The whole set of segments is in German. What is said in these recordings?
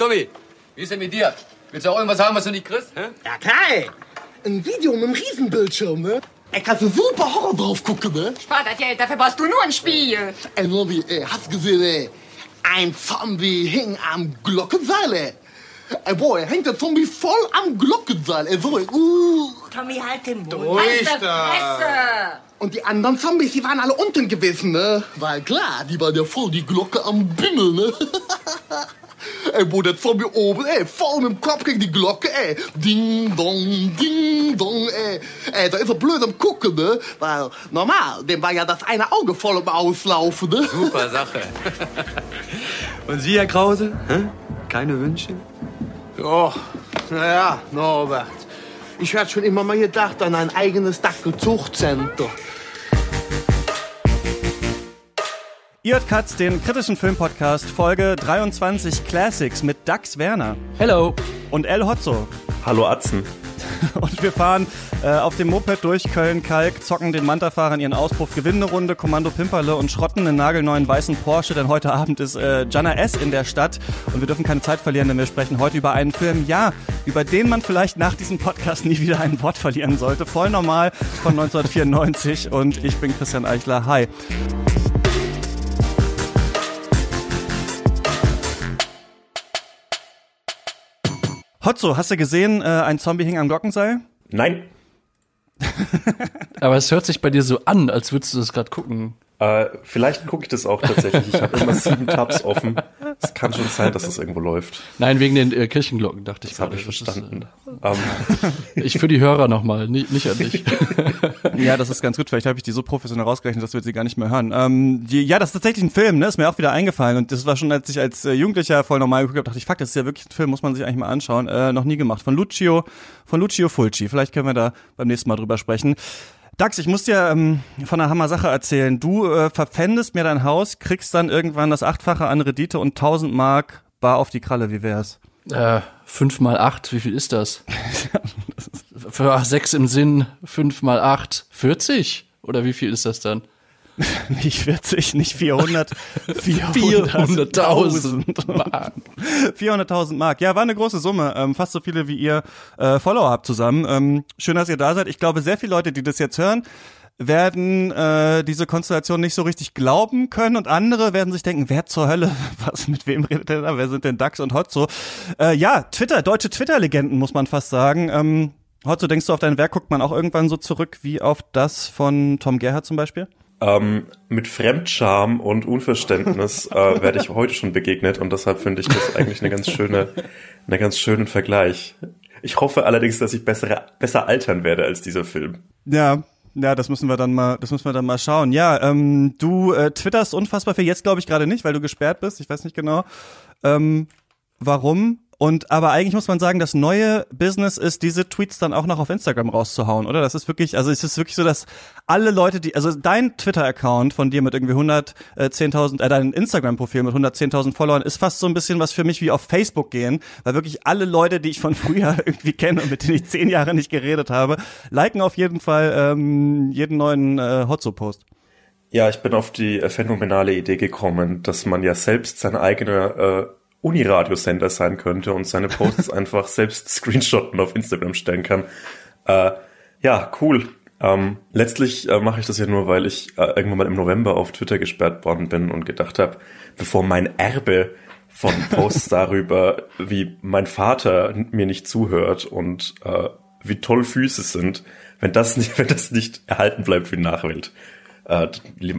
Tommy, wie ist denn mit dir? Willst du auch irgendwas haben, was du nicht kriegst? Hä? Ja, klar. Ein Video mit einem Riesenbildschirm, ne? Ey, kannst du super Horror drauf gucken, ne? Spar das Geld, dafür brauchst du nur ein Spiel. Ey, Nobby, ey, hast du gesehen, ey? Ein Zombie hing am Glockenseil, ey. Ey, boy, hängt der Zombie voll am Glockenseil, ey, so, ey. Uh. Tommy, halt den Mund. Ruhig halt da. Und die anderen Zombies, die waren alle unten gewesen, ne? Weil klar, die waren ja voll die Glocke am Bimmel, ne? ey, wo der Zombie oben, ey, voll mit dem Kopf gegen die Glocke, ey. Ding, dong, ding, dong, ey. Ey, da ist er blöd am Gucken, ne? Weil normal, dem war ja das eine Auge voll im Auslaufen, ne? Super Sache. Und Sie, Herr Krause? Hä? Keine Wünsche? Ja, naja, Norbert. Ich hatte schon immer mal gedacht an ein eigenes Dackelzuchtcenter. Ihr hört Katz, den kritischen Filmpodcast, Folge 23 Classics mit Dax Werner Hello. und El Hotzo. Hallo Atzen. Und wir fahren äh, auf dem Moped durch Köln-Kalk, zocken den Manta-Fahrern ihren Auspuff, gewinnen eine Runde, Kommando Pimperle und schrotten einen nagelneuen weißen Porsche, denn heute Abend ist äh, Jana S. in der Stadt und wir dürfen keine Zeit verlieren, denn wir sprechen heute über einen Film, ja, über den man vielleicht nach diesem Podcast nie wieder ein Wort verlieren sollte. Voll normal von 1994 und ich bin Christian Eichler. Hi. Hotzo, hast du gesehen, äh, ein Zombie hing am Glockenseil? Nein. Aber es hört sich bei dir so an, als würdest du das gerade gucken. Äh, vielleicht gucke ich das auch tatsächlich. Ich habe immer sieben Tabs offen. Es kann schon sein, dass das irgendwo läuft. Nein, wegen den äh, Kirchenglocken, dachte ich Das habe ich Das verstanden. Ähm, äh, Ich für die Hörer nochmal, nicht, nicht an dich. Ja, das ist ganz gut. Vielleicht habe ich die so professionell rausgerechnet, dass wir sie gar nicht mehr hören. Ähm, die, ja, das ist tatsächlich ein Film, ne? Ist mir auch wieder eingefallen. Und das war schon, als ich als äh, Jugendlicher voll normal geguckt habe, dachte ich, fuck, das ist ja wirklich ein Film, muss man sich eigentlich mal anschauen. Äh, noch nie gemacht. Von Lucio, von Lucio Fulci. Vielleicht können wir da beim nächsten Mal drüber sprechen. Dax, ich muss dir ähm, von einer Hammer-Sache erzählen. Du äh, verpfändest mir dein Haus, kriegst dann irgendwann das Achtfache an Rendite und 1000 Mark bar auf die Kralle. Wie wär's? Äh, fünf mal acht, wie viel ist das? Für ach, sechs im Sinn, fünf mal acht, 40? Oder wie viel ist das dann? Nicht 40, nicht 400, 400.000 400.000 Mark. 400.000 Mark. Ja, war eine große Summe. Ähm, fast so viele wie ihr äh, Follower habt zusammen. Ähm, schön, dass ihr da seid. Ich glaube, sehr viele Leute, die das jetzt hören, werden äh, diese Konstellation nicht so richtig glauben können und andere werden sich denken, wer zur Hölle, was, mit wem redet der da, wer sind denn Dax und Hotzo? Äh, ja, Twitter, deutsche Twitter-Legenden, muss man fast sagen. Ähm, Hotzo, denkst du, auf dein Werk guckt man auch irgendwann so zurück wie auf das von Tom Gerhardt zum Beispiel? Ähm, mit Fremdscham und Unverständnis äh, werde ich heute schon begegnet und deshalb finde ich das eigentlich eine ganz schöne, eine ganz schönen Vergleich. Ich hoffe allerdings, dass ich bessere, besser altern werde als dieser Film. Ja, ja, das müssen wir dann mal, das müssen wir dann mal schauen. Ja, ähm, du äh, twitterst unfassbar viel. Jetzt glaube ich gerade nicht, weil du gesperrt bist. Ich weiß nicht genau, ähm, warum. Und aber eigentlich muss man sagen, das neue Business ist, diese Tweets dann auch noch auf Instagram rauszuhauen, oder? Das ist wirklich, also es ist wirklich so, dass alle Leute, die, also dein Twitter-Account von dir mit irgendwie 110.000, äh, dein Instagram-Profil mit 110.000 Followern ist fast so ein bisschen was für mich wie auf Facebook gehen, weil wirklich alle Leute, die ich von früher irgendwie kenne und mit denen ich zehn Jahre nicht geredet habe, liken auf jeden Fall ähm, jeden neuen äh, Hotzo-Post. Ja, ich bin auf die äh, phänomenale Idee gekommen, dass man ja selbst sein eigener äh, Uniradiosender sein könnte und seine Posts einfach selbst screenshotten auf Instagram stellen kann. Äh, ja, cool. Ähm, letztlich äh, mache ich das ja nur, weil ich äh, irgendwann mal im November auf Twitter gesperrt worden bin und gedacht habe, bevor mein Erbe von Posts darüber, wie mein Vater mir nicht zuhört und äh, wie toll Füße sind, wenn das nicht, wenn das nicht erhalten bleibt für die Nachwelt, äh,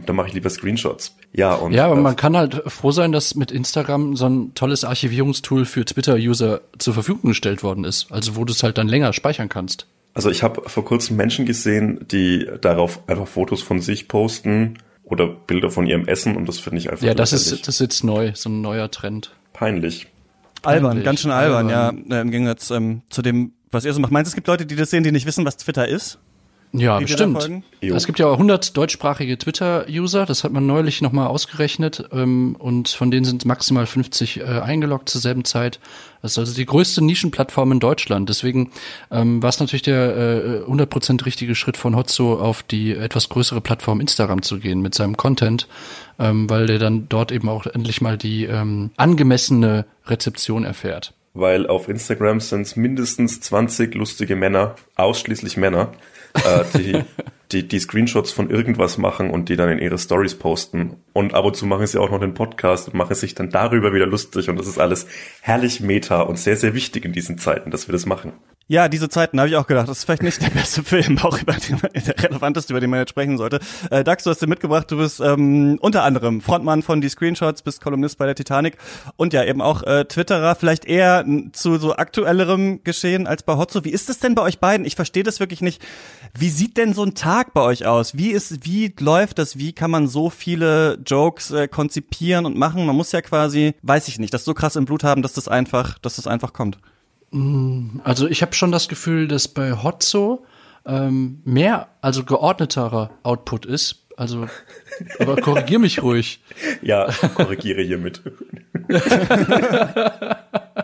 dann mache ich lieber Screenshots. Ja, und Ja, aber äh, man kann halt froh sein, dass mit Instagram so ein tolles Archivierungstool für Twitter-User zur Verfügung gestellt worden ist. Also wo du es halt dann länger speichern kannst. Also ich habe vor kurzem Menschen gesehen, die darauf einfach Fotos von sich posten oder Bilder von ihrem Essen und das finde ich einfach Ja, das ist, das ist jetzt neu, so ein neuer Trend. peinlich. Albern, Peinlich, ganz schön albern, albern. ja. Äh, Im Gegensatz ähm, zu dem, was ihr so macht. Meinst du, es gibt Leute, die das sehen, die nicht wissen, was Twitter ist? Ja, die dir da bestimmt. Es gibt ja auch 100 deutschsprachige Twitter-User, das hat man neulich nochmal ausgerechnet ähm, und von denen sind maximal 50 äh, eingeloggt zur selben Zeit. Das ist also die größte Nischenplattform in Deutschland. Deswegen ähm, war es natürlich der äh, 100% richtige Schritt von Hotzo auf die etwas größere Plattform Instagram zu gehen mit seinem Content, ähm, weil der dann dort eben auch endlich mal die ähm, angemessene Rezeption erfährt. Weil auf Instagram sind es mindestens 20 lustige Männer, ausschließlich Männer, äh, die, die, die Screenshots von irgendwas machen und die dann in ihre Stories posten. Und ab und zu machen sie auch noch einen Podcast und machen sich dann darüber wieder lustig. Und das ist alles herrlich meta und sehr, sehr wichtig in diesen Zeiten, dass wir das machen. Ja, diese Zeiten habe ich auch gedacht. Das ist vielleicht nicht der beste Film, auch über den, der relevanteste, über den man jetzt sprechen sollte. Äh, Dax, du hast dir mitgebracht, du bist ähm, unter anderem Frontmann von die Screenshots, bist Kolumnist bei der Titanic und ja eben auch äh, Twitterer, vielleicht eher zu so aktuellerem Geschehen als bei Hotzo. Wie ist es denn bei euch beiden? Ich verstehe das wirklich nicht. Wie sieht denn so ein Tag bei euch aus? Wie ist, wie läuft das? Wie kann man so viele Jokes äh, konzipieren und machen? Man muss ja quasi, weiß ich nicht, das so krass im Blut haben, dass das einfach, dass das einfach kommt. Also ich habe schon das Gefühl, dass bei Hotzo ähm, mehr, also geordneterer Output ist. Also, aber korrigier mich ruhig. Ja, korrigiere hiermit.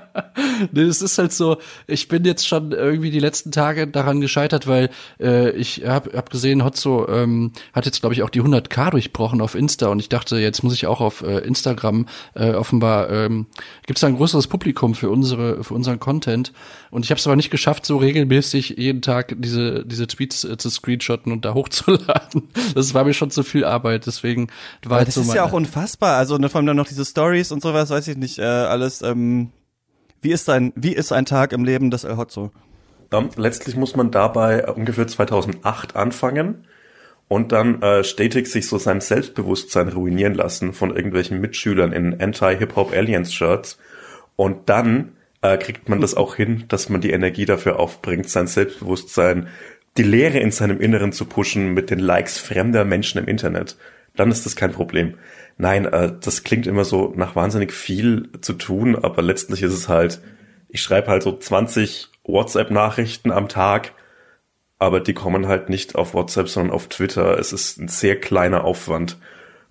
Nee, es ist halt so, ich bin jetzt schon irgendwie die letzten Tage daran gescheitert, weil äh, ich habe hab gesehen, Hotzo ähm, hat jetzt, glaube ich, auch die 100k durchbrochen auf Insta und ich dachte, jetzt muss ich auch auf äh, Instagram äh, offenbar, ähm, gibt es da ein größeres Publikum für unsere für unseren Content und ich habe es aber nicht geschafft, so regelmäßig jeden Tag diese diese Tweets äh, zu screenshotten und da hochzuladen. Das war mir schon zu viel Arbeit, deswegen war Aber jetzt das so ist ja auch unfassbar. Also ne, vor allem dann noch diese Stories und sowas, weiß ich nicht, äh, alles. Ähm, wie ist ein wie ist ein Tag im Leben des El Hotzo? Ähm, letztlich muss man dabei äh, ungefähr 2008 anfangen und dann äh, stetig sich so sein Selbstbewusstsein ruinieren lassen von irgendwelchen Mitschülern in Anti-Hip-Hop-Aliens-Shirts. Und dann äh, kriegt man das auch hin, dass man die Energie dafür aufbringt, sein Selbstbewusstsein, die Leere in seinem Inneren zu pushen mit den Likes fremder Menschen im Internet. Dann ist das kein Problem. Nein, äh, das klingt immer so nach wahnsinnig viel zu tun, aber letztlich ist es halt, ich schreibe halt so 20 WhatsApp-Nachrichten am Tag, aber die kommen halt nicht auf WhatsApp, sondern auf Twitter. Es ist ein sehr kleiner Aufwand.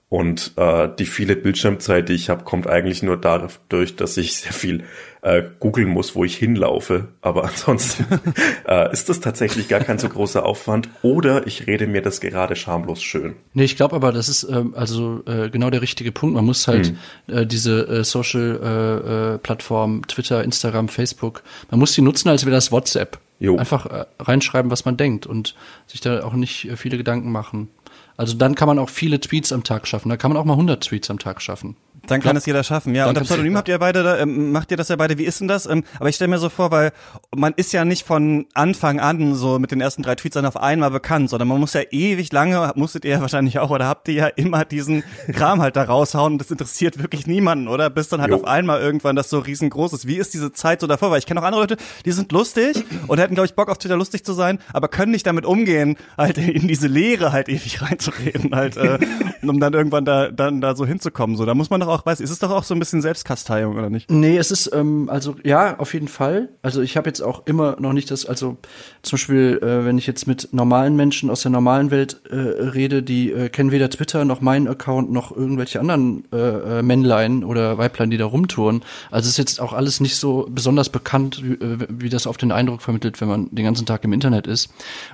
Und äh, die viele Bildschirmzeit, die ich habe, kommt eigentlich nur dadurch, dass ich sehr viel äh, googeln muss, wo ich hinlaufe. Aber ansonsten äh, ist das tatsächlich gar kein so großer Aufwand. Oder ich rede mir das gerade schamlos schön. Nee, ich glaube aber, das ist ähm, also äh, genau der richtige Punkt. Man muss halt äh, diese äh, Social-Plattform, Twitter, Instagram, Facebook, man muss die nutzen, als wäre das WhatsApp. Jo. Einfach äh, reinschreiben, was man denkt und sich da auch nicht äh, viele Gedanken machen. Also dann kann man auch viele Tweets am Tag schaffen. Da kann man auch mal 100 Tweets am Tag schaffen. Dann kann es jeder schaffen, ja. Dann Und das Pseudonym habt ihr beide, da, ähm, macht ihr das ja beide. Wie ist denn das? Ähm, aber ich stelle mir so vor, weil man ist ja nicht von Anfang an so mit den ersten drei Tweets dann auf einmal bekannt, sondern man muss ja ewig lange, musstet ihr ja wahrscheinlich auch, oder habt ihr ja immer diesen Kram halt da raushauen und das interessiert wirklich niemanden, oder? Bis dann halt Jo. auf einmal irgendwann das so riesengroß ist. Wie ist diese Zeit so davor? Weil ich kenne auch andere Leute, die sind lustig und hätten, glaube ich, Bock auf Twitter lustig zu sein, aber können nicht damit umgehen, halt in diese Leere halt ewig reinzureden, halt, äh, um dann irgendwann da, dann da so hinzukommen. So, da muss man doch auch, weiß, ist es doch auch so ein bisschen Selbstkasteiung, oder nicht? Nee, es ist, ähm, also ja, auf jeden Fall. Also ich habe jetzt auch immer noch nicht das, also zum Beispiel, äh, wenn ich jetzt mit normalen Menschen aus der normalen Welt äh, rede, die äh, kennen weder Twitter noch meinen Account noch irgendwelche anderen äh, äh, Männlein oder Weiblein, die da rumtouren. Also es ist jetzt auch alles nicht so besonders bekannt, wie, äh, wie das auf den Eindruck vermittelt, wenn man den ganzen Tag im Internet ist.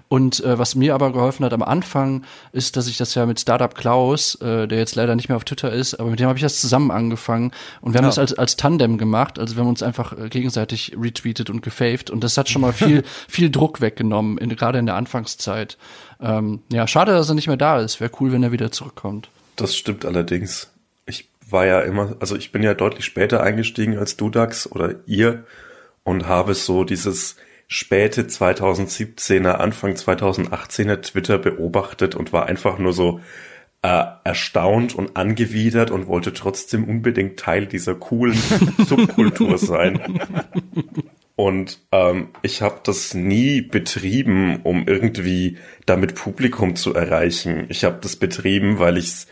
Und äh, was mir aber geholfen hat am Anfang, ist, dass ich das ja mit Startup Klaus, äh, der jetzt leider nicht mehr auf Twitter ist, aber mit dem habe ich das zusammen angefangen und wir haben Ja. das als, als Tandem gemacht. Also wir haben uns einfach äh, gegenseitig retweetet und gefaved und das hat schon mal viel, viel Druck weggenommen, in, gerade in der Anfangszeit. Ähm, ja, schade, dass er nicht mehr da ist. Wäre cool, wenn er wieder zurückkommt. Das stimmt allerdings. Ich war ja immer, also ich bin ja deutlich später eingestiegen als du, Dax, oder ihr und habe so dieses späte 2017er, Anfang 2018er Twitter beobachtet und war einfach nur so äh, erstaunt und angewidert und wollte trotzdem unbedingt Teil dieser coolen Subkultur sein. Und ähm, ich habe das nie betrieben, um irgendwie damit Publikum zu erreichen. Ich habe das betrieben, weil ich's,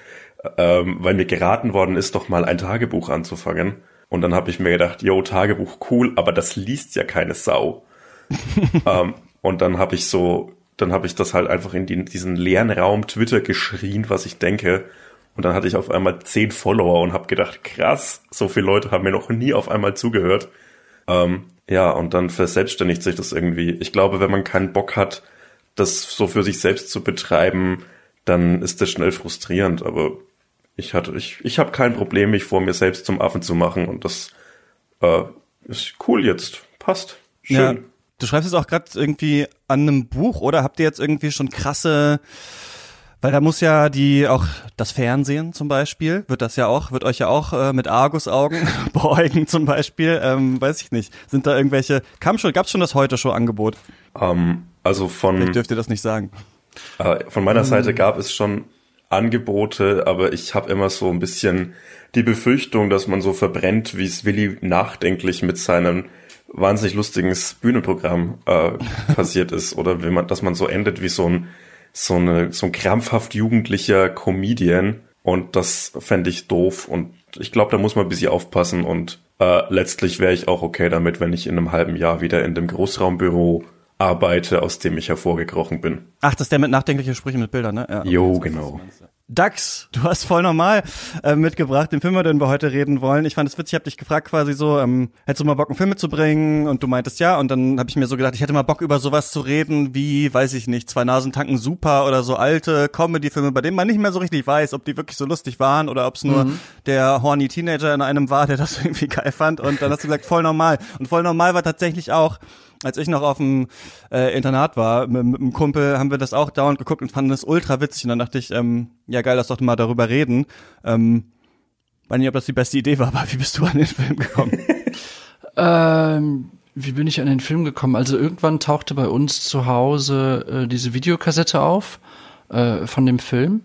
ähm, weil mir geraten worden ist, doch mal ein Tagebuch anzufangen. Und dann habe ich mir gedacht, yo, Tagebuch cool, aber das liest ja keine Sau. ähm, und dann habe ich so dann habe ich das halt einfach in die, diesen leeren Raum Twitter geschrien, was ich denke. Und dann hatte ich auf einmal zehn Follower und habe gedacht, krass, so viele Leute haben mir noch nie auf einmal zugehört. Ähm, ja, und dann verselbstständigt sich das irgendwie. Ich glaube, wenn man keinen Bock hat, das so für sich selbst zu betreiben, dann ist das schnell frustrierend. Aber ich hatte, ich, ich habe kein Problem, mich vor mir selbst zum Affen zu machen und das äh, ist cool jetzt. Passt. Schön. Ja. Du schreibst jetzt auch gerade irgendwie an einem Buch, oder habt ihr jetzt irgendwie schon krasse weil da muss ja die auch das Fernsehen zum Beispiel wird das ja auch wird euch ja auch äh, mit Argusaugen beäugen zum Beispiel ähm, weiß ich nicht. Sind da irgendwelche kam schon gab's schon das heute Show Angebot Ähm, also von vielleicht dürft ihr das nicht sagen. Äh, Von meiner Seite gab es schon Angebote, aber ich habe immer so ein bisschen die Befürchtung, dass man so verbrennt, wie es Willi nachdenklich mit seinem wahnsinnig lustigen Bühnenprogramm äh, passiert ist. Oder wenn man, dass man so endet wie so ein, so eine, so ein krampfhaft jugendlicher Comedian. Und das fände ich doof. Und ich glaube, da muss man ein bisschen aufpassen. Und äh, letztlich wäre ich auch okay damit, wenn ich in einem halben Jahr wieder in dem Großraumbüro arbeite, aus dem ich hervorgekrochen bin. ach das ist der mit nachdenkliche Sprüche mit Bildern ne ja, Jo, genau. meinst, ja. Dax, du hast voll normal äh, mitgebracht, den Film, über den wir heute reden wollen. Ich fand es witzig, ich habe dich gefragt quasi so, ähm, hättest du mal Bock, einen Film mitzubringen? Und du meintest ja. Und dann habe ich mir so gedacht, ich hätte mal Bock, über sowas zu reden, wie, weiß ich nicht, zwei Nasen tanken super oder so alte Comedy-Filme, bei denen man nicht mehr so richtig weiß, ob die wirklich so lustig waren oder ob es nur der horny Teenager in einem war, der das irgendwie geil fand. Und dann hast du gesagt, voll normal. Und voll normal war tatsächlich auch als ich noch auf dem äh, Internat war, mit, mit einem Kumpel, haben wir das auch dauernd geguckt und fanden das ultra witzig. Und dann dachte ich, ähm, ja geil, lass doch mal darüber reden. Ähm, weiß nicht, ob das die beste Idee war, aber wie bist du an den Film gekommen? Ähm, wie bin ich an den Film gekommen? Also irgendwann tauchte bei uns zu Hause äh, diese Videokassette auf äh, von dem Film.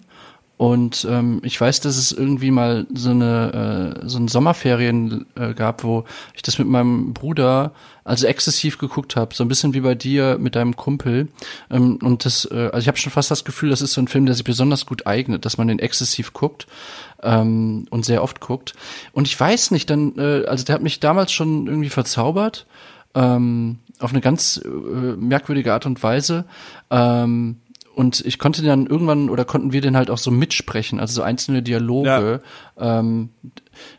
Und ähm, ich weiß, dass es irgendwie mal so eine äh, so ein Sommerferien äh, gab, wo ich das mit meinem Bruder also exzessiv geguckt habe, so ein bisschen wie bei dir mit deinem Kumpel. Ähm, und das, äh, also ich habe schon fast das Gefühl, das ist so ein Film, der sich besonders gut eignet, dass man den exzessiv guckt ähm, und sehr oft guckt. Und ich weiß nicht, dann, äh, also der hat mich damals schon irgendwie verzaubert ähm, auf eine ganz äh, merkwürdige Art und Weise. Ähm, und ich konnte dann irgendwann oder konnten wir den halt auch so mitsprechen, also so einzelne Dialoge, ähm,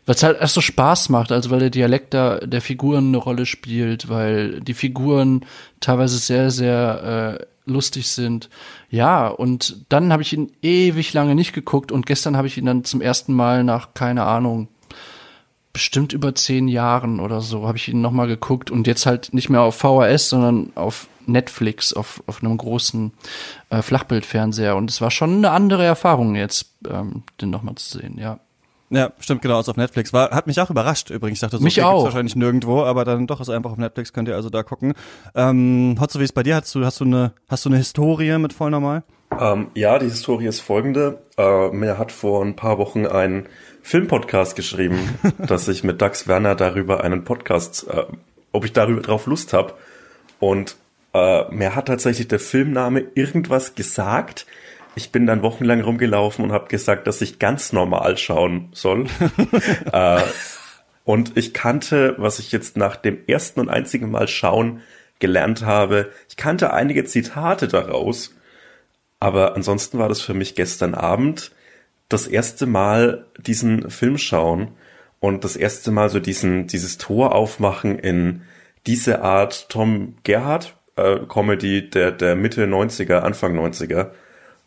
was halt erst so Spaß macht, also weil der Dialekt da der Figuren eine Rolle spielt, weil die Figuren teilweise sehr, sehr äh, lustig sind. Ja, und dann habe ich ihn ewig lange nicht geguckt und gestern habe ich ihn dann zum ersten Mal nach, keine Ahnung, bestimmt über zehn Jahren oder so, habe ich ihn nochmal geguckt und jetzt halt nicht mehr auf VHS, sondern auf Netflix, auf, auf einem großen äh, Flachbildfernseher. Und es war schon eine andere Erfahrung jetzt, ähm, den nochmal zu sehen, ja. ja, stimmt, genau, ist auf Netflix. War, hat mich auch überrascht übrigens. Ich dachte so, Mich okay, auch. wahrscheinlich nirgendwo, aber dann doch ist einfach auf Netflix, könnt ihr also da gucken. Ähm, Hotzo, wie ist bei dir? Hast du, hast du eine, hast du eine Historie mit voll normal? Ähm, ja, die Historie ist folgende. Äh, mir hat vor ein paar Wochen ein Filmpodcast geschrieben, dass ich mit Dax Werner darüber einen Podcast, äh, ob ich darüber drauf Lust habe. Und äh, mir hat tatsächlich der Filmname irgendwas gesagt. Ich bin dann wochenlang rumgelaufen und habe gesagt, dass ich ganz normal schauen soll. äh, und ich kannte, was ich jetzt nach dem ersten und einzigen Mal schauen gelernt habe, ich kannte einige Zitate daraus. Aber ansonsten war das für mich gestern Abend das erste Mal diesen Film schauen und das erste Mal so diesen, dieses Tor aufmachen in diese Art Tom Gerhardt äh, Comedy der, der Mitte 90er, Anfang 90er.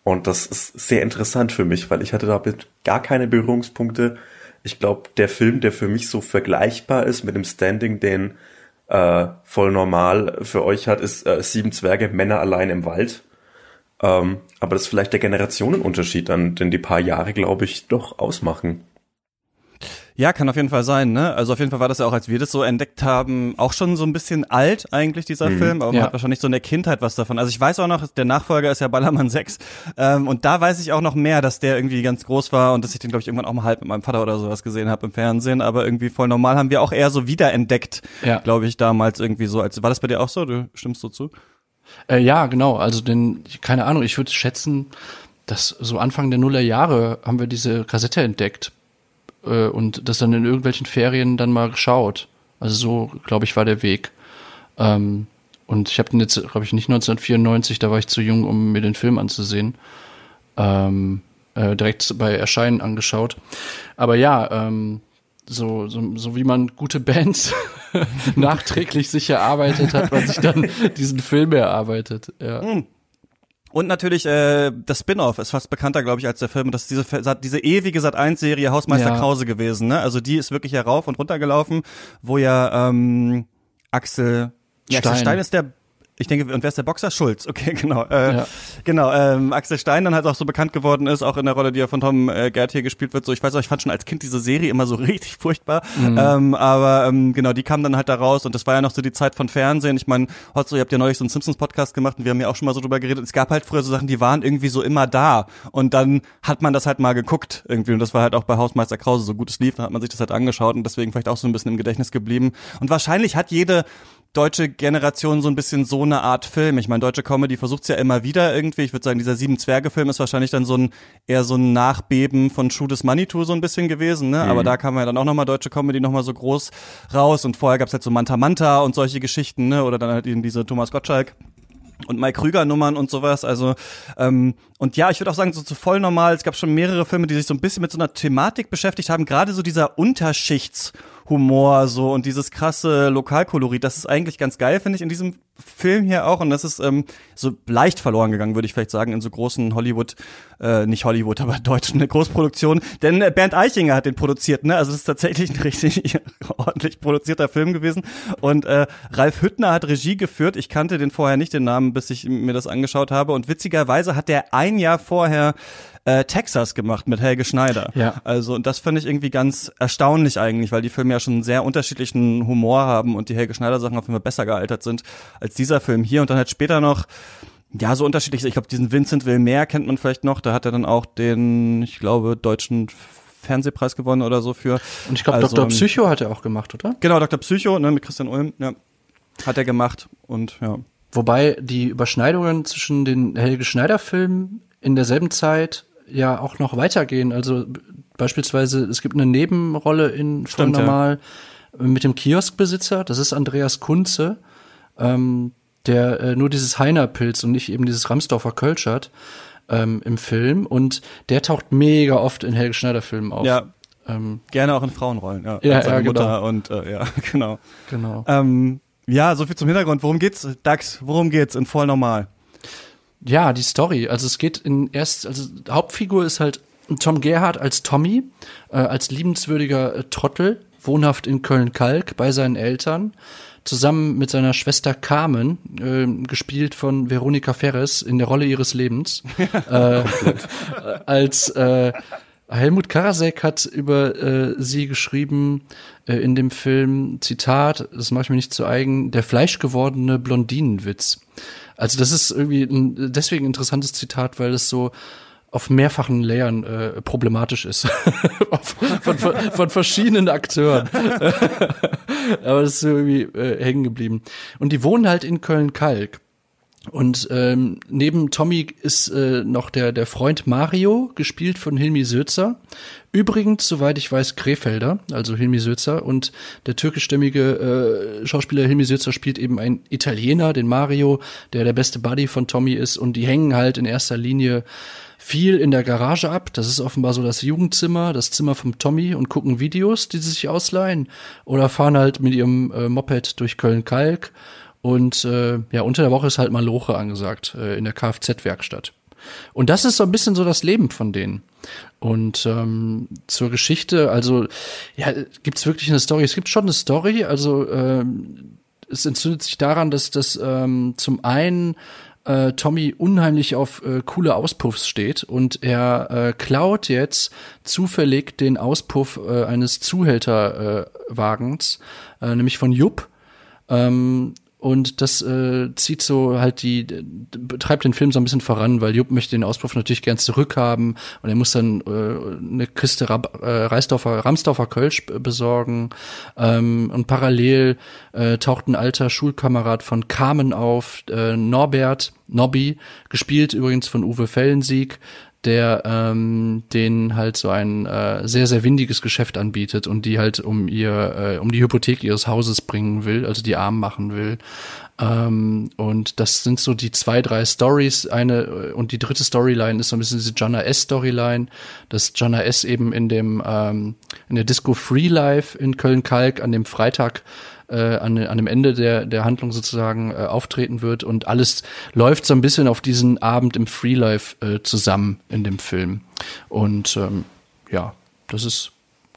Und das ist sehr interessant für mich, weil ich hatte damit gar keine Berührungspunkte. Ich glaube, der Film, der für mich so vergleichbar ist mit dem Standing, den äh, voll normal für euch hat, ist äh, Sieben Zwerge, Männer allein im Wald. Ähm, aber das ist vielleicht der Generationenunterschied dann, den die paar Jahre, glaube ich, doch ausmachen. Ja, kann auf jeden Fall sein, ne? Also auf jeden Fall war das ja auch, als wir das so entdeckt haben, auch schon so ein bisschen alt eigentlich, dieser Film, aber man Ja. hat wahrscheinlich so in der Kindheit was davon. Also ich weiß auch noch, der Nachfolger ist ja Ballermann 6 ähm, und da weiß ich auch noch mehr, dass der irgendwie ganz groß war und dass ich den, glaube ich, irgendwann auch mal halb mit meinem Vater oder sowas gesehen habe im Fernsehen, aber irgendwie voll normal haben wir auch eher so wiederentdeckt, Ja. glaube ich, damals irgendwie so. Als, war das bei dir auch so? Du stimmst so zu? Äh, ja, genau. Also denn, keine Ahnung, ich würde schätzen, dass so Anfang der Nuller Jahre haben wir diese Kassette entdeckt äh, und das dann in irgendwelchen Ferien dann mal geschaut. Also so, glaube ich, war der Weg. Ähm, Und ich habe den jetzt, glaube ich, nicht 1994, da war ich zu jung, um mir den Film anzusehen. Ähm, äh, direkt bei Erscheinen angeschaut. Aber ja, ähm, so, so, so wie man gute Bands nachträglich sich erarbeitet, hat man sich dann diesen Film erarbeitet. Ja. Und natürlich äh, das Spin-off ist fast bekannter, glaube ich, als der Film. Das ist diese, diese ewige Sat1-Serie Hausmeister Ja. Krause gewesen. Ne? Also die ist wirklich ja rauf und runter gelaufen, wo ja ähm, Axel, ja, Axel Stein. Stein ist der ich denke, und wer ist der Boxer? Schulz, okay, genau. Äh, Ja. Genau, ähm, Axel Stein dann halt auch so bekannt geworden ist, auch in der Rolle, die ja von Tom äh, Gerd hier gespielt wird. So, ich weiß auch, ich fand schon als Kind diese Serie immer so richtig furchtbar. Ähm, aber ähm, genau, die kam dann halt da raus und das war ja noch so die Zeit von Fernsehen. Ich meine, Hotzo, ihr habt ja neulich so einen Simpsons-Podcast gemacht und wir haben ja auch schon mal so drüber geredet. Es gab halt früher so Sachen, die waren irgendwie so immer da. Und dann hat man das halt mal geguckt irgendwie. Und das war halt auch bei Hausmeister Krause so gut es lief, dann hat man sich das halt angeschaut und deswegen vielleicht auch so ein bisschen im Gedächtnis geblieben. Und wahrscheinlich hat jede deutsche Generation so ein bisschen so eine Art Film. Ich meine, deutsche Comedy versucht's ja immer wieder irgendwie. Ich würde sagen, dieser Sieben Zwerge-Film ist wahrscheinlich dann so ein eher so ein Nachbeben von Shoot is Manitou so ein bisschen gewesen, ne? Aber da kam ja dann auch nochmal deutsche Comedy nochmal so groß raus und vorher gab's halt so Manta Manta und solche Geschichten, ne? Oder dann halt eben diese Thomas Gottschalk und Mike Krüger Nummern und sowas. Also ähm, und ja, ich würde auch sagen, so zu voll normal. Es gab schon mehrere Filme, die sich so ein bisschen mit so einer Thematik beschäftigt haben. Gerade so dieser Unterschichtshumor so und dieses krasse Lokalkolorit. Das ist eigentlich ganz geil, finde ich, in diesem Film hier auch. Und das ist ähm, so leicht verloren gegangen, würde ich vielleicht sagen, in so großen Hollywood, äh, nicht Hollywood, aber deutschen Großproduktionen. Denn äh, Bernd Eichinger hat den produziert, ne? Also das ist tatsächlich ein richtig ordentlich produzierter Film gewesen. Und äh, Ralf Hüttner hat Regie geführt. Ich kannte den vorher nicht, den Namen, bis ich mir das angeschaut habe. Und witzigerweise hat der ein Jahr vorher äh, Texas gemacht mit Helge Schneider. Ja. Also und das finde ich irgendwie ganz erstaunlich eigentlich, weil die Filme ja schon einen sehr unterschiedlichen Humor haben und die Helge Schneider Sachen auf jeden Fall besser gealtert sind als dieser Film hier. Und dann halt später noch ja, so unterschiedlich. Ich glaube, diesen Vincent Wilmer kennt man vielleicht noch. Da hat er dann auch den, ich glaube, deutschen Fernsehpreis gewonnen oder so für. Und ich glaube, Also, Dr. Psycho hat er auch gemacht, oder? Genau, Dr. Psycho, ne, mit Christian Ulm, ja. Hat er gemacht und ja. Wobei die Überschneidungen zwischen den Helge Schneider-Filmen in derselben Zeit ja auch noch weitergehen. Also beispielsweise, es gibt eine Nebenrolle in Voll Stimmt, ja. Normal äh, mit dem Kioskbesitzer, das ist Andreas Kunze, ähm, der äh, nur dieses Heiner-Pilz und nicht eben dieses Ramsdorfer Kölsch hat ähm, im Film. Und der taucht mega oft in Helge Schneider-Filmen auf. Ja, Ähm, gerne auch in Frauenrollen, ja. Ja, ja, genau. Mutter und äh, ja, genau. genau. Ähm, ja, so viel zum Hintergrund. Worum geht's, Dax? Worum geht's in voll normal? Ja, die Story. Also es geht in erst, also Hauptfigur ist halt Tom Gerhardt als Tommy, äh, als liebenswürdiger äh, Trottel, wohnhaft in Köln-Kalk bei seinen Eltern, zusammen mit seiner Schwester Carmen, äh, gespielt von Veronika Ferres in der Rolle ihres Lebens, äh, als äh, Helmut Karasek hat über äh, sie geschrieben äh, in dem Film, Zitat, das mache ich mir nicht zu eigen, der fleischgewordene Blondinenwitz. Also das ist irgendwie ein deswegen interessantes Zitat, weil es so auf mehrfachen Layern äh, problematisch ist. Von, von, von verschiedenen Akteuren. Aber das ist irgendwie äh, hängen geblieben. Und die wohnen halt in Köln-Kalk. Und ähm, neben Tommy ist äh, noch der, der Freund Mario, gespielt von Hilmi Sözer. Übrigens, soweit ich weiß, Krefelder, also Hilmi Sözer. Und der türkischstämmige äh, Schauspieler Hilmi Sözer spielt eben einen Italiener, den Mario, der der beste Buddy von Tommy ist. Und die hängen halt in erster Linie viel in der Garage ab. Das ist offenbar so das Jugendzimmer, das Zimmer vom Tommy und gucken Videos, die sie sich ausleihen. Oder fahren halt mit ihrem äh, Moped durch Köln-Kalk. Und äh, ja, unter der Woche ist halt mal Loche angesagt äh, in der Kfz-Werkstatt. Und das ist so ein bisschen so das Leben von denen. Und ähm, zur Geschichte, also ja, gibt's wirklich eine Story? Es gibt schon eine Story, also ähm, es entzündet sich daran, dass das ähm, zum einen äh, Tommy unheimlich auf äh, coole Auspuffs steht und er äh, klaut jetzt zufällig den Auspuff äh, eines Zuhälterwagens, äh, nämlich von Jupp. Ähm, und das äh, zieht so halt die, betreibt den Film so ein bisschen voran, weil Jupp möchte den Auspuff natürlich gern zurückhaben und er muss dann äh, eine Kiste Rab, äh, Reisdorfer, Ramsdorfer Kölsch besorgen. Ähm, und parallel äh, taucht ein alter Schulkamerad von Carmen auf, äh, Norbert, Nobby, gespielt übrigens von Uwe Fellensieg, der ähm, denen halt so ein äh, sehr, sehr windiges Geschäft anbietet und die halt um ihr, äh, um die Hypothek ihres Hauses bringen will, also die arm machen will. Ähm, und das sind so die zwei, drei Stories. Eine und die dritte Storyline ist so ein bisschen diese Jonna S. Storyline, dass Jonna S. eben in dem ähm, in der Disco Free Life in Köln-Kalk an dem Freitag äh, an, an dem Ende der, der Handlung sozusagen äh, auftreten wird und alles läuft so ein bisschen auf diesen Abend im Free Life äh, zusammen in dem Film. Und ähm, ja, das ist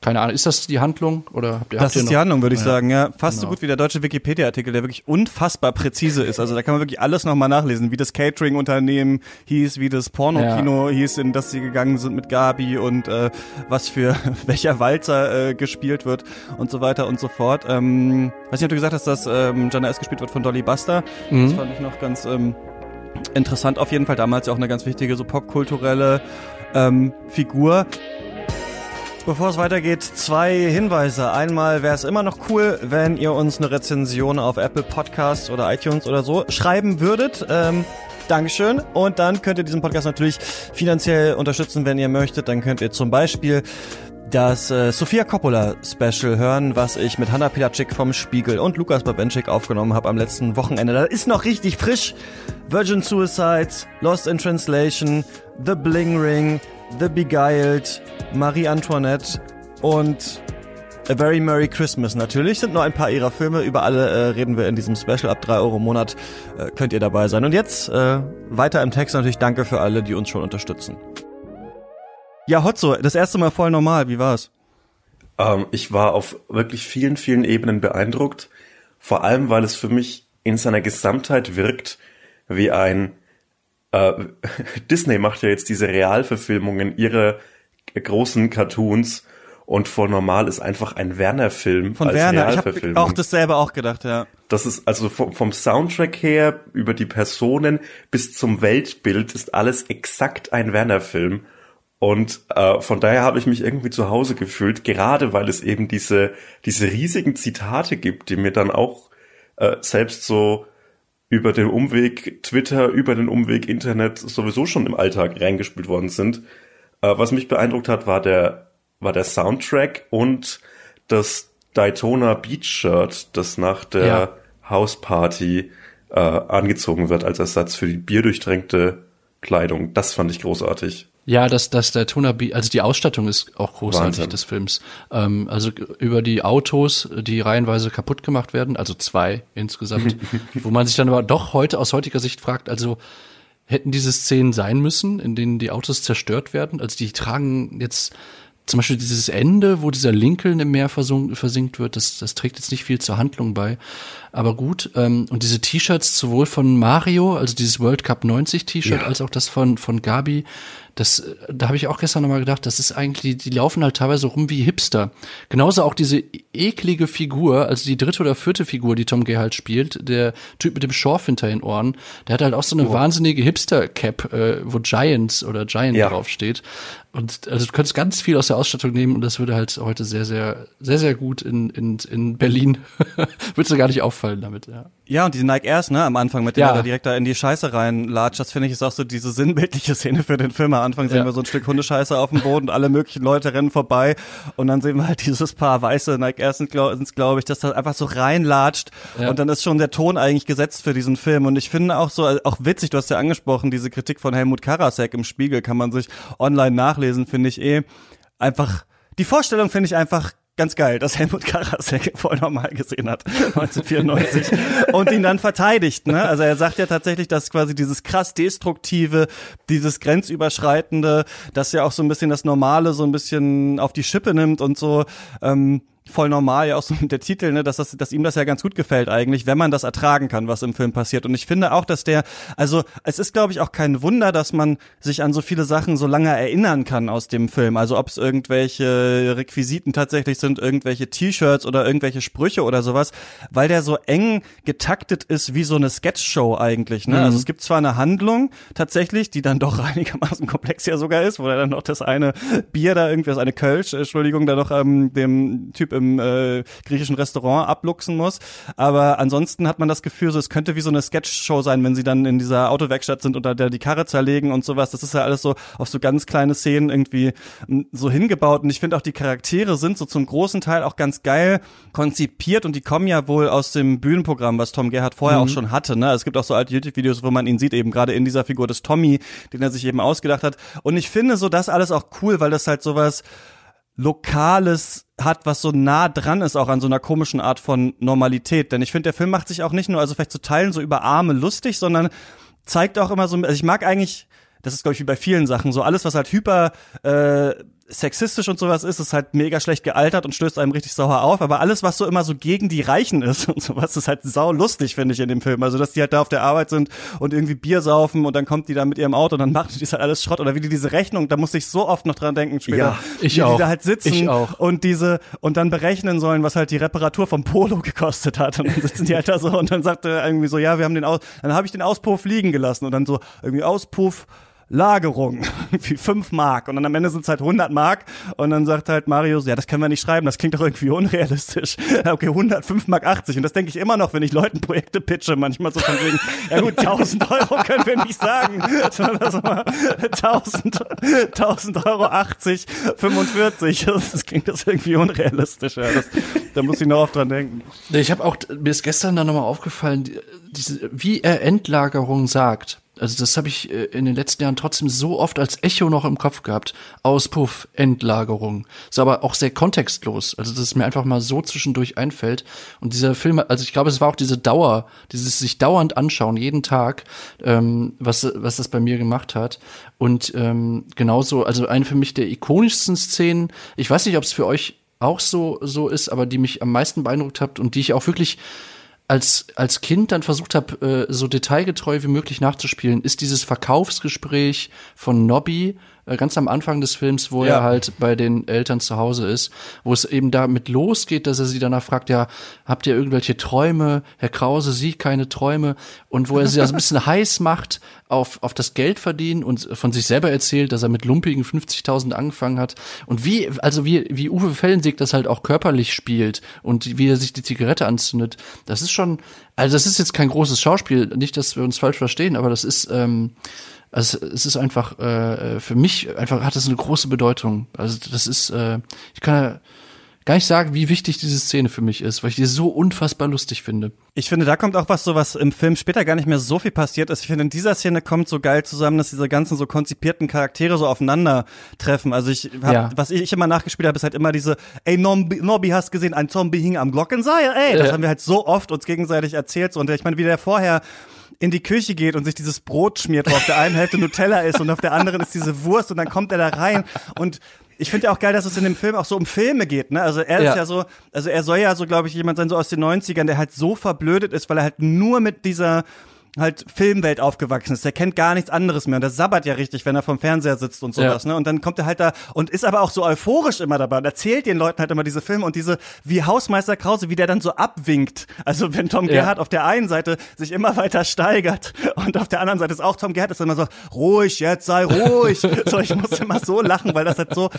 keine Ahnung, ist das die Handlung oder habt ihr Das habt ihr ist die Handlung, würde ich Ja. sagen, ja. Fast so Genau. gut wie der deutsche Wikipedia-Artikel, der wirklich unfassbar präzise ist. Also da kann man wirklich alles nochmal nachlesen, wie das Catering-Unternehmen hieß, wie das Pornokino hieß, in das sie gegangen sind mit Gabi und äh, was für welcher Walzer äh, gespielt wird und so weiter und so fort. Ähm, weiß nicht, ob du gesagt hast, dass ähm, Jana S. gespielt wird von Dolly Buster. Das fand ich noch ganz ähm, interessant auf jeden Fall. Damals ja auch eine ganz wichtige so popkulturelle ähm, Figur. Bevor es weitergeht, zwei Hinweise. Einmal wäre es immer noch cool, wenn ihr uns eine Rezension auf Apple Podcasts oder iTunes oder so schreiben würdet. Ähm, Dankeschön. Und dann könnt ihr diesen Podcast natürlich finanziell unterstützen, wenn ihr möchtet. Dann könnt ihr zum Beispiel das äh, Sofia Coppola Special hören, was ich mit Hanna Pilacek vom Spiegel und Lukas Babenschik aufgenommen habe am letzten Wochenende. Das ist noch richtig frisch. Virgin Suicides, Lost in Translation, The Bling Ring, The Beguiled, Marie Antoinette und A Very Merry Christmas natürlich. Sind nur ein paar ihrer Filme. Über alle äh, reden wir in diesem Special. Ab drei Euro im Monat äh, könnt ihr dabei sein. Und jetzt äh, weiter im Text natürlich danke für alle, die uns schon unterstützen. Ja, Hotzo, das erste Mal voll normal. Wie war's? Ähm, ich war auf wirklich vielen, vielen Ebenen beeindruckt. Vor allem, weil es für mich in seiner Gesamtheit wirkt wie ein äh, Disney macht ja jetzt diese Realverfilmungen ihrer großen Cartoons und vor normal ist einfach ein Werner-Film Von als Werner. Ich habe Realverfilmung. auch dasselbe auch gedacht, ja. Das ist also vom, vom Soundtrack her über die Personen bis zum Weltbild ist alles exakt ein Werner-Film. Und äh, von daher habe ich mich irgendwie zu Hause gefühlt, gerade weil es eben diese, diese riesigen Zitate gibt, die mir dann auch äh, selbst so über den Umweg Twitter, über den Umweg Internet sowieso schon im Alltag reingespielt worden sind. Äh, was mich beeindruckt hat, war der, war der Soundtrack und das Daytona Beach Shirt, das nach der Ja. Hausparty äh, angezogen wird als Ersatz für die bierdurchtränkte Kleidung. Das fand ich großartig. Ja, das, das der Toner, also die Ausstattung ist auch großartig Wahnsinn. des Films. Ähm, also über die Autos, die reihenweise kaputt gemacht werden, also zwei insgesamt, wo man sich dann aber doch heute aus heutiger Sicht fragt, also hätten diese Szenen sein müssen, in denen die Autos zerstört werden? Also die tragen jetzt zum Beispiel dieses Ende, wo dieser Lincoln im Meer versinkt wird, das, das trägt jetzt nicht viel zur Handlung bei. Aber gut, ähm, und diese T-Shirts sowohl von Mario, also dieses World Cup 90 T-Shirt, als auch das von, von Gabi, das, da habe ich auch gestern nochmal gedacht, das ist eigentlich, die laufen halt teilweise rum wie Hipster. Genauso auch diese eklige Figur, also die dritte oder vierte Figur, die Tom Gay halt spielt, der Typ mit dem Schorf hinter den Ohren, der hat halt auch so eine wahnsinnige Hipster-Cap, äh, wo Giants oder Giant Ja. draufsteht. Und also du könntest ganz viel aus der Ausstattung nehmen und das würde halt heute sehr, sehr, sehr, sehr gut in, in, in Berlin, würdest du gar nicht auffallen damit, ja. Ja, und diese Nike Airs, ne, am Anfang, mit denen Ja. er da direkt da in die Scheiße reinlatscht, das finde ich ist auch so diese sinnbildliche Szene für den Film. Am Anfang sehen Ja. wir so ein Stück Hundescheiße auf dem Boden, alle möglichen Leute rennen vorbei und dann sehen wir halt dieses Paar weiße Nike Airs glaube glaub ich, dass das einfach so reinlatscht Ja. und dann ist schon der Ton eigentlich gesetzt für diesen Film und ich finde auch so, auch witzig, du hast ja angesprochen, diese Kritik von Helmut Karasek im Spiegel kann man sich online nachlesen, finde ich eh einfach, die Vorstellung finde ich einfach ganz geil, dass Helmut Karasek voll normal gesehen hat, 1994, und ihn dann verteidigt. Ne? Also er sagt ja tatsächlich, dass quasi dieses krass Destruktive, dieses Grenzüberschreitende, dass ja auch so ein bisschen das Normale so ein bisschen auf die Schippe nimmt und so, ähm, voll normal, ja auch so der Titel, ne, dass, das, dass ihm das ja ganz gut gefällt eigentlich, wenn man das ertragen kann, was im Film passiert. Und ich finde auch, dass der, also es ist, glaube ich, auch kein Wunder, dass man sich an so viele Sachen so lange erinnern kann aus dem Film. Also ob es irgendwelche Requisiten tatsächlich sind, irgendwelche T-Shirts oder irgendwelche Sprüche oder sowas, weil der so eng getaktet ist wie so eine Sketchshow eigentlich. Ne? Also es gibt zwar eine Handlung tatsächlich, die dann doch einigermaßen komplex ja sogar ist, wo er dann noch das eine Bier da irgendwie, das eine Kölsch, Entschuldigung, da noch ähm, dem Typ im äh, griechischen Restaurant abluchsen muss. Aber ansonsten hat man das Gefühl, so es könnte wie so eine Sketch-Show sein, wenn sie dann in dieser Autowerkstatt sind und da die Karre zerlegen und sowas. Das ist ja alles so auf so ganz kleine Szenen irgendwie so hingebaut. Und ich finde auch die Charaktere sind so zum großen Teil auch ganz geil konzipiert und die kommen ja wohl aus dem Bühnenprogramm, was Tom Gerhardt vorher auch schon hatte. Ne? Es gibt auch so alte YouTube-Videos, wo man ihn sieht, eben gerade in dieser Figur des Tommy, den er sich eben ausgedacht hat. Und ich finde so das alles auch cool, weil das halt sowas Lokales hat, was so nah dran ist, auch an so einer komischen Art von Normalität. Denn ich finde, der Film macht sich auch nicht nur, also vielleicht zu Teilen so über Arme lustig, sondern zeigt auch immer so, also ich mag eigentlich, das ist glaube ich wie bei vielen Sachen, so alles, was halt hyper äh, sexistisch und sowas ist, ist halt mega schlecht gealtert und stößt einem richtig sauer auf. Aber alles, was so immer so gegen die Reichen ist und sowas, ist halt sau lustig, finde ich, in dem Film. Also, dass die halt da auf der Arbeit sind und irgendwie Bier saufen und dann kommt die da mit ihrem Auto und dann machen die das halt alles Schrott. Oder wie die diese Rechnung, da musste ich so oft noch dran denken später. Ja, ich wie auch. die da halt sitzen Ich auch. und diese und dann berechnen sollen, was halt die Reparatur vom Polo gekostet hat. Und dann sitzen die halt da so und dann sagt er irgendwie so, ja, wir haben den Aus, dann habe ich den Auspuff liegen gelassen und dann so irgendwie Auspuff Lagerung, wie fünf Mark. Und dann am Ende sind es halt 100 Mark. Und dann sagt halt Marius, ja, das können wir nicht schreiben, das klingt doch irgendwie unrealistisch. Okay, 105 Mark 80. Und das denke ich immer noch, wenn ich Leuten Projekte pitche, manchmal so von wegen, ja gut, 1000 Euro können wir nicht sagen. Sondern das mal 1000, 1000 Euro 80, 45. Das klingt das irgendwie unrealistisch. Ja. Das, da muss ich noch oft dran denken. Ich habe auch, mir ist gestern dann nochmal aufgefallen, die- diese, wie er Endlagerung sagt. Also das habe ich äh, in den letzten Jahren trotzdem so oft als Echo noch im Kopf gehabt. Auspuff, Endlagerung. Ist aber auch sehr kontextlos. Also dass es mir einfach mal so zwischendurch einfällt. Und dieser Film, also ich glaube, es war auch diese Dauer, dieses sich dauernd anschauen, jeden Tag, ähm, was, was das bei mir gemacht hat. Und ähm, genauso, also eine für mich der ikonischsten Szenen, ich weiß nicht, ob es für euch auch so, so ist, aber die mich am meisten beeindruckt hat und die ich auch wirklich als, als Kind dann versucht habe, äh, so detailgetreu wie möglich nachzuspielen, ist dieses Verkaufsgespräch von Nobby ganz am Anfang des Films, wo Ja. er halt bei den Eltern zu Hause ist, wo es eben damit losgeht, dass er sie danach fragt, ja, habt ihr irgendwelche Träume? Herr Krause, Sie keine Träume? Und wo er sie also ein bisschen heiß macht auf, auf das Geld verdienen und von sich selber erzählt, dass er mit lumpigen 50.000 angefangen hat. Und wie, also wie, wie Uwe Fellensieg das halt auch körperlich spielt und wie er sich die Zigarette anzündet, das ist schon, also das ist jetzt kein großes Schauspiel, nicht, dass wir uns falsch verstehen, aber das ist, ähm, also es ist einfach äh, für mich einfach hat das eine große Bedeutung. Also das ist, äh, ich kann gar nicht sagen, wie wichtig diese Szene für mich ist, weil ich die so unfassbar lustig finde. Ich finde, da kommt auch was so, was im Film später gar nicht mehr so viel passiert ist. Ich finde, in dieser Szene kommt so geil zusammen, dass diese ganzen so konzipierten Charaktere so aufeinandertreffen. Also ich hab, Ja. was ich immer nachgespielt habe, ist halt immer diese, ey, Nobby, Nobby hast gesehen, ein Zombie hing am Glockenseil, ey. Das Ja. haben wir halt so oft uns gegenseitig erzählt. So. Und ich meine, wie der vorher in die Küche geht und sich dieses Brot schmiert, wo auf der einen Hälfte Nutella ist und auf der anderen ist diese Wurst und dann kommt er da rein und ich finde ja auch geil, dass es in dem Film auch so um Filme geht, ne? Also er Ja. ist ja so, also er soll ja so, glaube ich, jemand sein, so aus den 90ern, der halt so verblödet ist, weil er halt nur mit dieser halt Filmwelt aufgewachsen ist. Der kennt gar nichts anderes mehr und der sabbert ja richtig, wenn er vom Fernseher sitzt und sowas, Ja. ne? Und dann kommt er halt da und ist aber auch so euphorisch immer dabei und erzählt den Leuten halt immer diese Filme und diese, wie Hausmeister Krause, wie der dann so abwinkt. Also wenn Tom Ja. Gerhardt auf der einen Seite sich immer weiter steigert und auf der anderen Seite ist auch Tom Gerhardt, ist immer so, ruhig, jetzt sei ruhig. so, ich muss immer so lachen, weil das halt so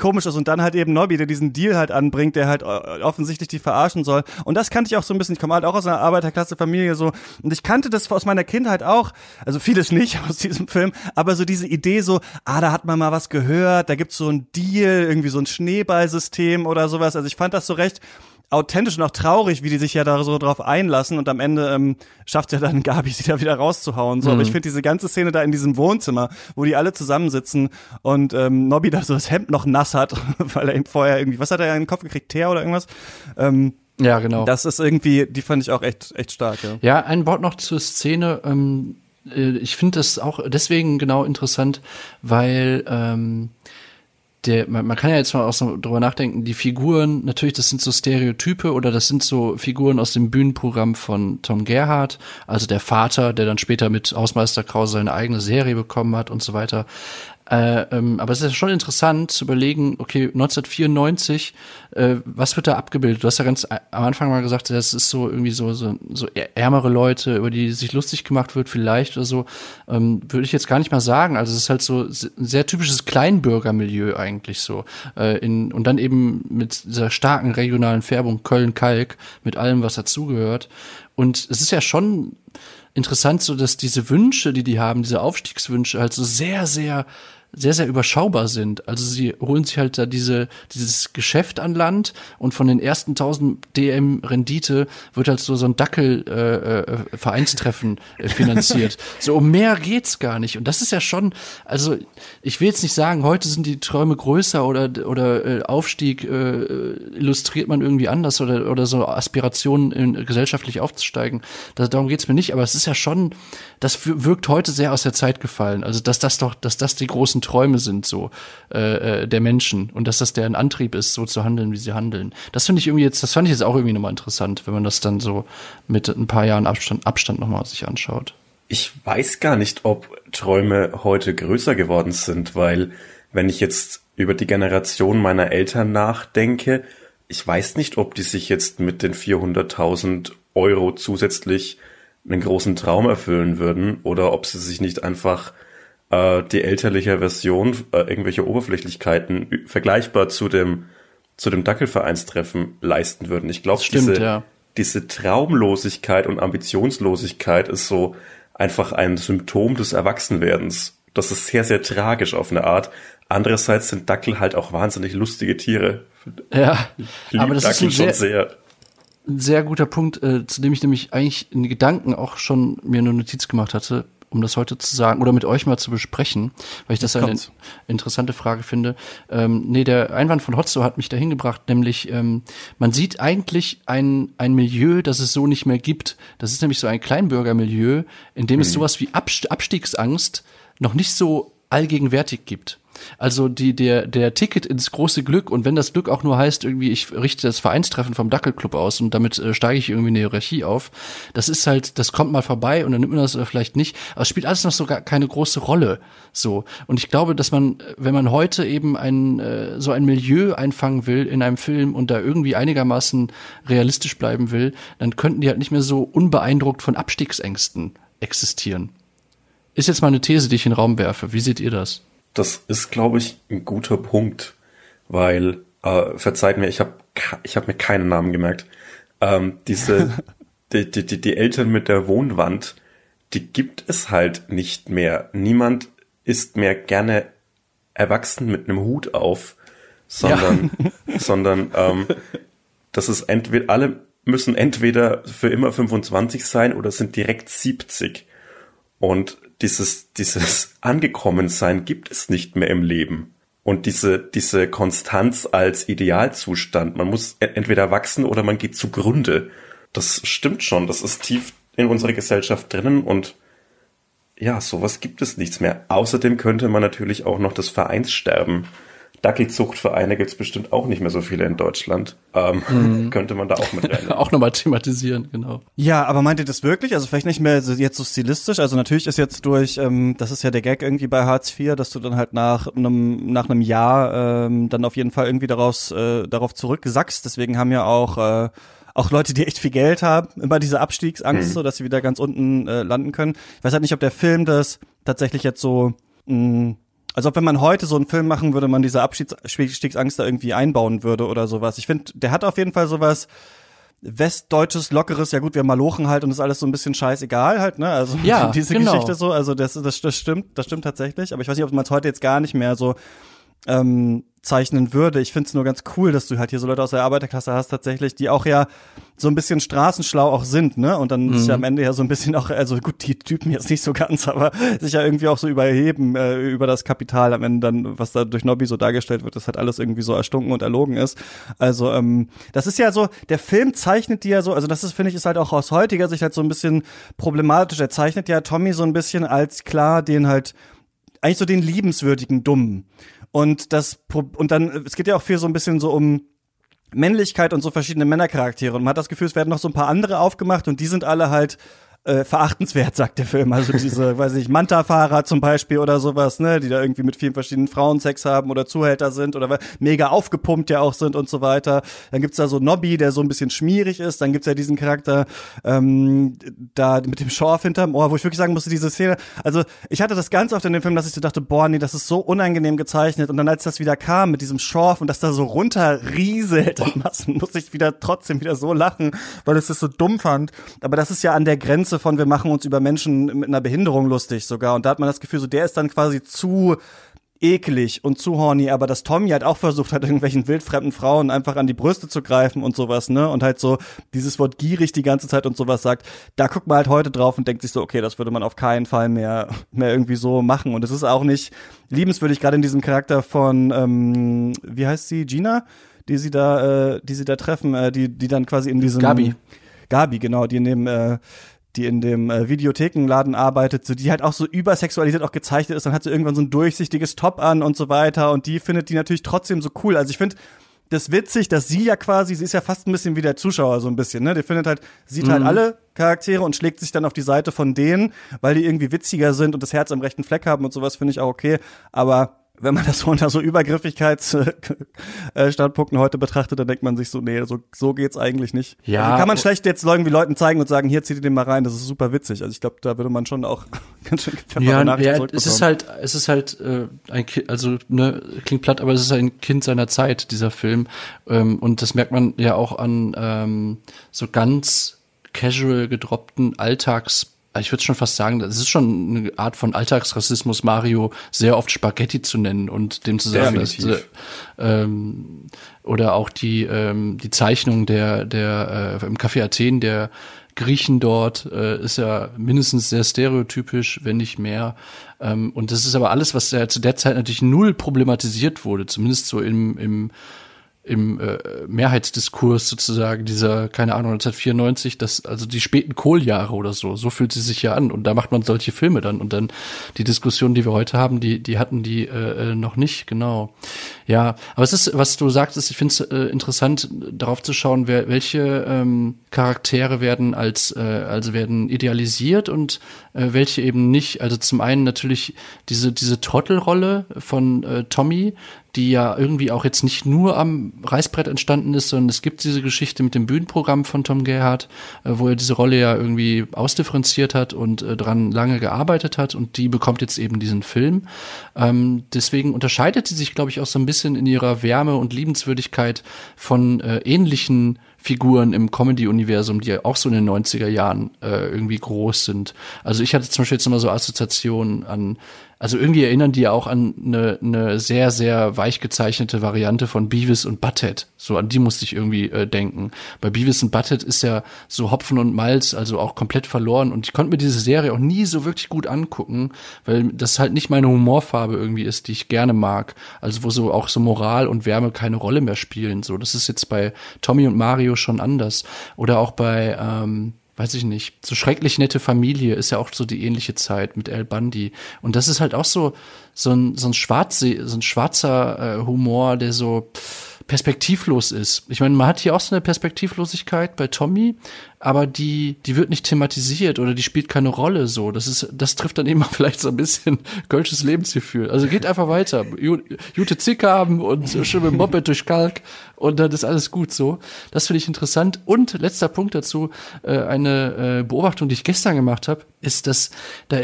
komisch ist und dann halt eben Nobby, der diesen Deal halt anbringt, der halt äh, offensichtlich die verarschen soll. Und das kannte ich auch so ein bisschen. Ich komme halt auch aus einer Arbeiterklasse-Familie so und ich kannte das aus meiner Kindheit auch, also vieles nicht aus diesem Film, aber so diese Idee so, ah, da hat man mal was gehört, da gibt's so ein Deal, irgendwie so ein Schneeballsystem oder sowas. Also ich fand das so recht authentisch und auch traurig, wie die sich ja da so drauf einlassen und am Ende ähm, schafft ja dann Gabi, sie da wieder rauszuhauen. So, aber ich finde diese ganze Szene da in diesem Wohnzimmer, wo die alle zusammensitzen und ähm, Nobby da so das Hemd noch nass hat, weil er ihm vorher irgendwie, was hat er in den Kopf gekriegt, Teer oder irgendwas? Ähm, Ja, genau. das ist irgendwie, die fand ich auch echt, echt stark, ja. Ja, ein Wort noch zur Szene. Ähm, äh, ich finde das auch deswegen genau interessant, weil ähm, der, man, man kann ja jetzt mal auch so drüber nachdenken, die Figuren, natürlich, das sind so Stereotype oder das sind so Figuren aus dem Bühnenprogramm von Tom Gerhardt, also der Vater, der dann später mit Hausmeister Krause seine eigene Serie bekommen hat und so weiter. Äh, ähm, aber es ist ja schon interessant zu überlegen, okay, 1994, äh, was wird da abgebildet? Du hast ja ganz am Anfang mal gesagt, das ist so irgendwie so, so, so ärmere Leute, über die sich lustig gemacht wird, vielleicht oder so. Ähm, Würde ich jetzt gar nicht mal sagen. Also es ist halt so ein sehr typisches Kleinbürgermilieu eigentlich so. Äh, in, und dann eben mit dieser starken regionalen Färbung Köln-Kalk, mit allem, was dazugehört. Und es ist ja schon interessant, so dass diese Wünsche, die die haben, diese Aufstiegswünsche halt so sehr, sehr sehr, sehr überschaubar sind. Also sie holen sich halt da diese, dieses Geschäft an Land und von den ersten 1000 DM Rendite wird halt so, so ein Dackel äh, äh, Vereinstreffen äh, finanziert. so um mehr geht's gar nicht. Und das ist ja schon, also ich will jetzt nicht sagen, heute sind die Träume größer oder, oder äh, Aufstieg äh, illustriert man irgendwie anders oder, oder so Aspirationen in, gesellschaftlich aufzusteigen. Das, darum geht's mir nicht, aber es ist ja schon, das wirkt heute sehr aus der Zeit gefallen. Also dass das doch, dass das die großen Träume sind so äh, äh, der Menschen und dass das deren Antrieb ist, so zu handeln, wie sie handeln. Das finde ich irgendwie jetzt, das fand ich jetzt auch irgendwie nochmal interessant, wenn man das dann so mit ein paar Jahren Abstand, Abstand nochmal sich anschaut. Ich weiß gar nicht, ob Träume heute größer geworden sind, weil wenn ich jetzt über die Generation meiner Eltern nachdenke, ich weiß nicht, ob die sich jetzt mit den 400.000 Euro zusätzlich einen großen Traum erfüllen würden oder ob sie sich nicht einfach äh, die elterliche Version, äh, irgendwelche Oberflächlichkeiten vergleichbar zu dem, zu dem Dackelvereinstreffen leisten würden. Ich glaube, diese, ja. diese Traumlosigkeit und Ambitionslosigkeit ist so einfach ein Symptom des Erwachsenwerdens. Das ist sehr, sehr tragisch auf eine Art. Andererseits sind Dackel halt auch wahnsinnig lustige Tiere. Ja, aber das Dackel ist ein sehr, sehr, ein sehr guter Punkt, äh, zu dem ich nämlich eigentlich in Gedanken auch schon mir eine Notiz gemacht hatte um das heute zu sagen oder mit euch mal zu besprechen, weil ich das eine interessante Frage finde. Ähm, nee, der Einwand von Hotzo hat mich dahin gebracht, nämlich ähm, man sieht eigentlich ein, ein Milieu, das es so nicht mehr gibt. Das ist nämlich so ein Kleinbürgermilieu, in dem mhm. es sowas wie Abstiegsangst noch nicht so allgegenwärtig gibt. Also die, der, der Ticket ins große Glück und wenn das Glück auch nur heißt, irgendwie, ich richte das Vereinstreffen vom Dackelclub aus und damit äh, steige ich irgendwie eine Hierarchie auf, das ist halt, das kommt mal vorbei und dann nimmt man das oder vielleicht nicht. Aber es spielt alles noch so gar keine große Rolle. So. Und ich glaube, dass man, wenn man heute eben ein, äh, so ein Milieu einfangen will in einem Film und da irgendwie einigermaßen realistisch bleiben will, dann könnten die halt nicht mehr so unbeeindruckt von Abstiegsängsten existieren. Ist jetzt mal eine These, die ich in den Raum werfe. Wie seht ihr das? Das ist, glaube ich, ein guter Punkt, weil, äh, verzeiht mir, ich habe ich hab mir keinen Namen gemerkt. Ähm, diese, die, die, die, die Eltern mit der Wohnwand, die gibt es halt nicht mehr. Niemand ist mehr gerne erwachsen mit einem Hut auf, sondern, ja. sondern ähm, das ist entweder, alle müssen entweder für immer 25 sein oder sind direkt 70. Und dieses, dieses Angekommensein gibt es nicht mehr im Leben. Und diese, diese Konstanz als Idealzustand, man muss entweder wachsen oder man geht zugrunde. Das stimmt schon, das ist tief in unserer Gesellschaft drinnen und ja, sowas gibt es nichts mehr. Außerdem könnte man natürlich auch noch das Vereinssterben Dackelzuchtvereine gibt es bestimmt auch nicht mehr so viele in Deutschland. Ähm, mhm. Könnte man da auch mit rein. auch nochmal thematisieren, genau. Ja, aber meint ihr das wirklich? Also vielleicht nicht mehr so, jetzt so stilistisch. Also natürlich ist jetzt durch, ähm, das ist ja der Gag irgendwie bei Hartz IV, dass du dann halt nach einem nach einem Jahr ähm, dann auf jeden Fall irgendwie daraus äh, darauf zurücksackst. Deswegen haben ja auch äh, auch Leute, die echt viel Geld haben, immer diese Abstiegsangst, mhm. so dass sie wieder ganz unten äh, landen können. Ich weiß halt nicht, ob der Film das tatsächlich jetzt so mh, also ob wenn man heute so einen Film machen würde, man diese Abstiegsangst da irgendwie einbauen würde oder sowas. Ich finde, der hat auf jeden Fall sowas westdeutsches, lockeres, ja gut, wir malochen halt und ist alles so ein bisschen scheißegal halt, ne? Also ja, diese genau. Geschichte so, also das, das, das stimmt, das stimmt tatsächlich. Aber ich weiß nicht, ob man es heute jetzt gar nicht mehr so ähm, zeichnen würde. Ich finde es nur ganz cool, dass du halt hier so Leute aus der Arbeiterklasse hast tatsächlich, die auch ja so ein bisschen straßenschlau auch sind, ne? Und dann mhm. ist ja am Ende ja so ein bisschen auch, also gut, die Typen jetzt nicht so ganz, aber sich ja irgendwie auch so überheben äh, über das Kapital am Ende dann, was da durch Nobby so dargestellt wird, das halt alles irgendwie so erstunken und erlogen ist. Also ähm, das ist ja so, der Film zeichnet die ja so, also das ist, finde ich, ist halt auch aus heutiger Sicht halt so ein bisschen problematisch. Er zeichnet ja Tommy so ein bisschen als klar den halt eigentlich so den liebenswürdigen Dummen. Und das, und dann, es geht ja auch viel so ein bisschen so um Männlichkeit und so verschiedene Männercharaktere. Und man hat das Gefühl, es werden noch so ein paar andere aufgemacht und die sind alle halt äh, verachtenswert, sagt der Film. Also diese, weiß ich, Manta-Fahrer zum Beispiel oder sowas, ne, die da irgendwie mit vielen verschiedenen Frauen Sex haben oder Zuhälter sind oder mega aufgepumpt ja auch sind und so weiter. Dann gibt's da so Nobby, der so ein bisschen schmierig ist. Dann gibt's ja diesen Charakter ähm, da mit dem Schorf hinterm Ohr, wo ich wirklich sagen musste, diese Szene, also ich hatte das ganz oft in dem Film, dass ich so dachte, boah, nee, das ist so unangenehm gezeichnet. Und dann als das wieder kam mit diesem Schorf und das da so runterrieselt in Massen, musste ich wieder trotzdem wieder so lachen, weil es das so dumm fand. Aber das ist ja an der Grenze von, wir machen uns über Menschen mit einer Behinderung lustig sogar. Und da hat man das Gefühl, so der ist dann quasi zu eklig und zu horny, aber dass Tommy halt auch versucht hat, irgendwelchen wildfremden Frauen einfach an die Brüste zu greifen und sowas, ne? Und halt so dieses Wort gierig die ganze Zeit und sowas sagt, da guckt man halt heute drauf und denkt sich so, okay, das würde man auf keinen Fall mehr, mehr irgendwie so machen. Und es ist auch nicht liebenswürdig, gerade in diesem Charakter von, ähm, wie heißt sie, Gina? Die sie da, äh, die sie da treffen, äh, die, die dann quasi in diesem Gabi. Gabi, genau, die in dem äh, die in dem äh, Videothekenladen arbeitet, so die halt auch so übersexualisiert auch gezeichnet ist, dann hat sie irgendwann so ein durchsichtiges Top an und so weiter und die findet die natürlich trotzdem so cool. Also ich finde das witzig, dass sie ja quasi, sie ist ja fast ein bisschen wie der Zuschauer so ein bisschen, ne? Die findet halt, sieht halt Mhm. alle Charaktere und schlägt sich dann auf die Seite von denen, weil die irgendwie witziger sind und das Herz am rechten Fleck haben und sowas finde ich auch okay, aber wenn man das so unter so Übergriffigkeitsstandpunkten heute betrachtet, dann denkt man sich so, nee, so, so geht's eigentlich nicht. Ja, also kann man schlecht jetzt irgendwie Leuten zeigen und sagen, hier zieht ihr den mal rein, das ist super witzig. Also ich glaube, da würde man schon auch ganz schön Ja, Nachrichten ja es ist halt, es ist halt äh, ein Kind, also ne, klingt platt, aber es ist ein Kind seiner Zeit, dieser Film. Ähm, und das merkt man ja auch an ähm, so ganz casual gedroppten Alltags ich würde schon fast sagen, das ist schon eine Art von Alltagsrassismus, Mario sehr oft Spaghetti zu nennen und dem zu sagen, dass, äh, Definitiv. ähm, oder auch die ähm, die Zeichnung der der äh, im Café Athen der Griechen dort äh, ist ja mindestens sehr stereotypisch, wenn nicht mehr. Ähm, und das ist aber alles, was ja zu der Zeit natürlich null problematisiert wurde, zumindest so im im im äh, Mehrheitsdiskurs sozusagen dieser, keine Ahnung, 1994, das, also die späten Kohljahre oder so, so fühlt sie sich ja an und da macht man solche Filme dann und dann die Diskussion, die wir heute haben, die, die hatten die äh, äh, noch nicht, genau. Ja, aber es ist, was du sagtest, ich finde es äh, interessant, darauf zu schauen, wer, welche ähm, Charaktere werden als, äh, also werden idealisiert und äh, welche eben nicht. Also zum einen natürlich diese, diese Trottelrolle von äh, Tommy, die ja irgendwie auch jetzt nicht nur am Reißbrett entstanden ist, sondern es gibt diese Geschichte mit dem Bühnenprogramm von Tom Gerhardt, äh, wo er diese Rolle ja irgendwie ausdifferenziert hat und äh, dran lange gearbeitet hat und die bekommt jetzt eben diesen Film. Ähm, deswegen unterscheidet sie sich, glaube ich, auch so ein bisschen in ihrer Wärme und Liebenswürdigkeit von äh, ähnlichen Figuren im Comedy-Universum, die ja auch so in den 90er Jahren äh, irgendwie groß sind. Also ich hatte zum Beispiel jetzt immer so Assoziationen an, also irgendwie erinnern die ja auch an eine, eine sehr, sehr weich gezeichnete Variante von Beavis und Butthead. So an die musste ich irgendwie äh, denken. Bei Beavis und Butthead ist ja so Hopfen und Malz, also auch komplett verloren. Und ich konnte mir diese Serie auch nie so wirklich gut angucken, weil das halt nicht meine Humorfarbe irgendwie ist, die ich gerne mag. Also wo so auch so Moral und Wärme keine Rolle mehr spielen. So, das ist jetzt bei Tommy und Mario schon anders. Oder auch bei ähm, weiß ich nicht, so schrecklich nette Familie ist ja auch so die ähnliche Zeit mit El Bundy. Und das ist halt auch so, so ein, so ein, schwarze, so ein schwarzer äh, Humor, der so perspektivlos ist. Ich meine, man hat hier auch so eine Perspektivlosigkeit bei Tommy, aber die, die wird nicht thematisiert oder die spielt keine Rolle so. Das ist, das trifft dann eben vielleicht so ein bisschen kölsches Lebensgefühl. Also geht einfach weiter. Ju- Jute Zick haben und schön mit Moped durch Kalk und dann ist alles gut so. Das finde ich interessant. Und letzter Punkt dazu, äh, eine äh, Beobachtung, die ich gestern gemacht habe, ist, dass da,